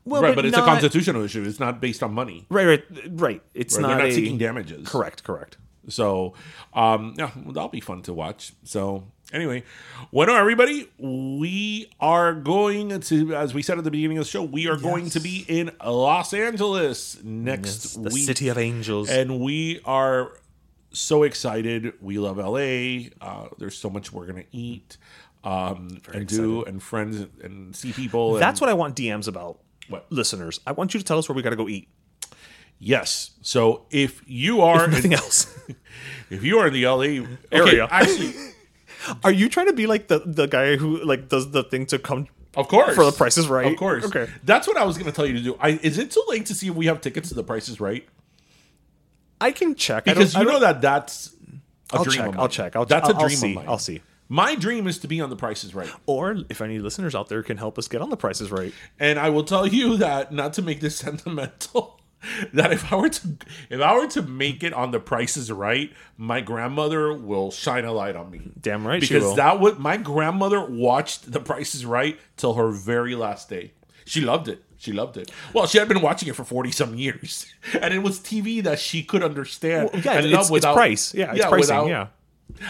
Well, right, but but, it's not- a constitutional issue. It's not based on money. Right, right, right. It's Right, not, they're not a, seeking damages. Correct, correct. So, um, yeah, well, that'll be fun to watch. So, anyway, bueno, everybody, we are going to, as we said at the beginning of the show, we are going to be in Los Angeles next Yes, the week. city of angels. And we are so excited. We love LA. Uh, there's so much we're going to eat um, and do, and friends and see people. That's and, what I want DMs about. What? listeners? I want you to tell us where we got to go eat. Yes. So, if you are, Nothing in, else. if you are in the LA okay, Area. actually. Are you trying to be like the the guy who like does the thing to come? Of course. For the Price is Right? Of course. Okay. That's what I was going to tell you to do. I, is it too late to see if we have tickets to the Price is Right? I can check I Because you I know that that's a I'll dream check. I'll check. I'll, that's I'll, a dream I'll see. I'll see. My dream is to be on the Price is Right. Or if any listeners out there can help us get on the prices right. And I will tell you that not to make this sentimental, that if I were to if I were to make it on the Price is Right, my grandmother will shine a light on me. Damn right she because will. that would my grandmother watched the Price is Right till her very last day. She loved it. She loved it. Well, she had been watching it for forty some years, and it was TV that she could understand Well, yeah, and it's- love it's without price. Yeah, it's pricing, yeah.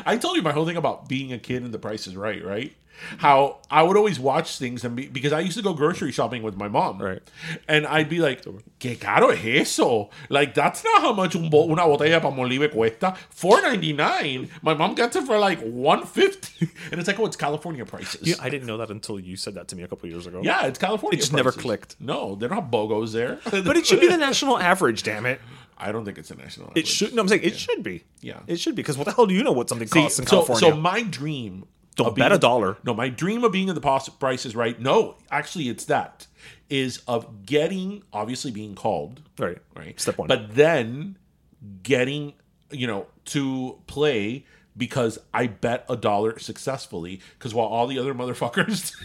I told you my whole thing about being a kid and the Price is Right, right? How I would always watch things and be because I used to go grocery shopping with my mom, Right. And I'd be like, "Qué caro es eso? Like that's not how much un bo- una botella de Palmolive cuesta. Four ninety nine. My mom gets it for like one fifty, and it's like, oh, it's California prices. Yeah, I didn't know that until you said that to me a couple years ago. Yeah, it's California. It just never clicked. No, they're not bogos there. But it should be the national average, damn it. I don't think it's a national. Average. It should. No, I'm saying it should be. Yeah. it should be because what the hell do you know what something See, costs in so, California? so my dream. Don't of bet a dollar. No, my dream of being in the Price is Right. No, actually, it's that is of getting obviously being called Right. right Step one. but then getting you know to play because I bet a dollar successfully because while all the other motherfuckers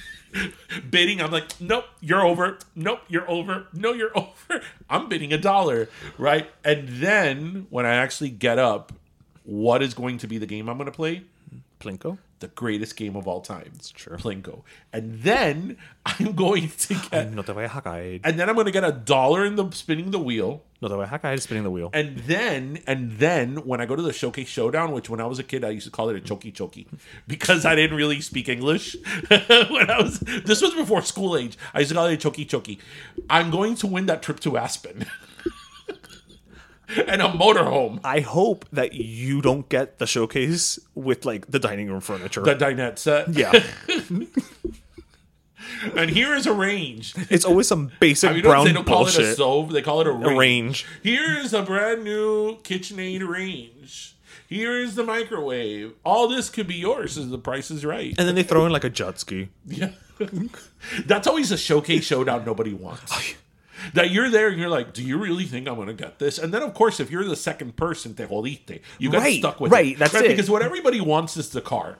bidding I'm like nope you're over nope you're over no you're over I'm bidding a dollar right and then when I actually get up what is going to be the game I'm going to play Plinko. The greatest game of all time it's true. Plinko and then I'm going to get No te vayas a and then I'm going to get a dollar in the spinning the wheel, No te voy a caer spinning the wheel. And then, and then when I go to the showcase showdown, which when I was a kid I used to call it a choky choky because I didn't really speak English when I was. This was before school age. I used to call it a choky choky. I'm going to win that trip to Aspen and a motorhome. I hope that you don't get the showcase with like the dining room furniture. The dinette set. yeah, And here is a range. it's always some basic I mean, brown they don't call it a bullshit. stove; they call it a range. range. Here is a brand new KitchenAid range. Here is the microwave. All this could be yours as the price is right. and then they throw in like a jet ski. Yeah. That's always a showcase showdown nobody wants. That you're there and you're like, do you really think I'm going to get this? And then, of course, if you're the second person, te jodiste. You got Right, stuck with right, it. that's it. Because what everybody wants is the car.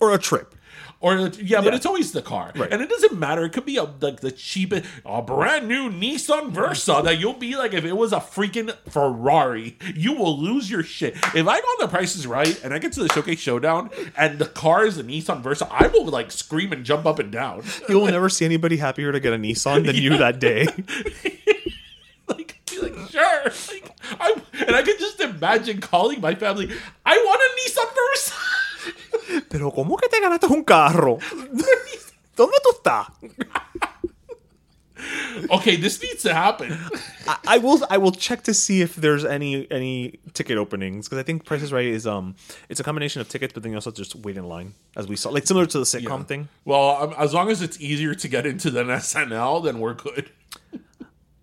or a trip. Or uh, yeah, but it's always the car, Right. and it doesn't matter. It could be a like the cheapest, a brand new Nissan Versa that you'll be like if it was a freaking Ferrari, you will lose your shit. If I go on the Price is Right and I get to the Showcase Showdown and the car is a Nissan Versa, I will like scream and jump up and down. You will never see anybody happier to get a Nissan than you that day. like, like sure, like, I and I could just imagine calling my family. I want a Nissan Versa. Pero ¿cómo que te ganaste un carro? ¿Dónde tú estás? okay, this needs to happen. I, I will I will check to see if there's any any ticket openings because I think Price is Right is um it's a combination of tickets but then you also just wait in line as we saw like similar to the sitcom thing. Well, um, as long as it's easier to get into than SNL, then we're good.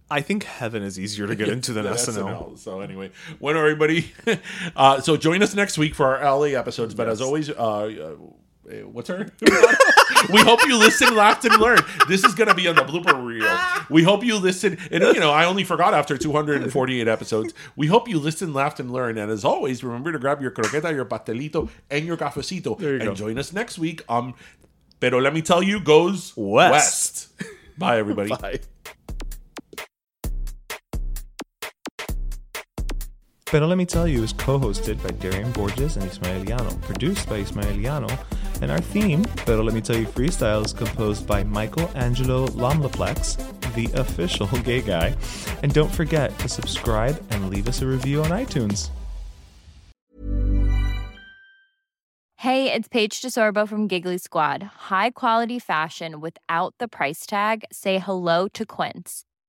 I think Heaven is easier to get into than Than SNL. So anyway, when everybody, uh, so join us next week for our LA episodes. But as always, uh, uh, what's her? we hope you listen, laughed, and learned. This is going to be on the blooper reel. We hope you listen. And you know, I only forgot after 248 episodes. We hope you listen, laughed, and learned. And as always, remember to grab your croqueta, your pastelito, and your cafecito, you and go. join us next week. Um, pero let me tell you, goes West. west. Bye, everybody. Bye. Pero Let Me Tell You is co-hosted by Darian Borges and Ismaeliano, produced by Ismaeliano, and our theme, Pero Let Me Tell You Freestyle, is composed by Michael Angelo Lomlaplex, the official gay guy. And don't forget to subscribe and leave us a review on iTunes. Hey, it's Paige DeSorbo from Giggly Squad. High quality fashion without the price tag. Say hello to Quince.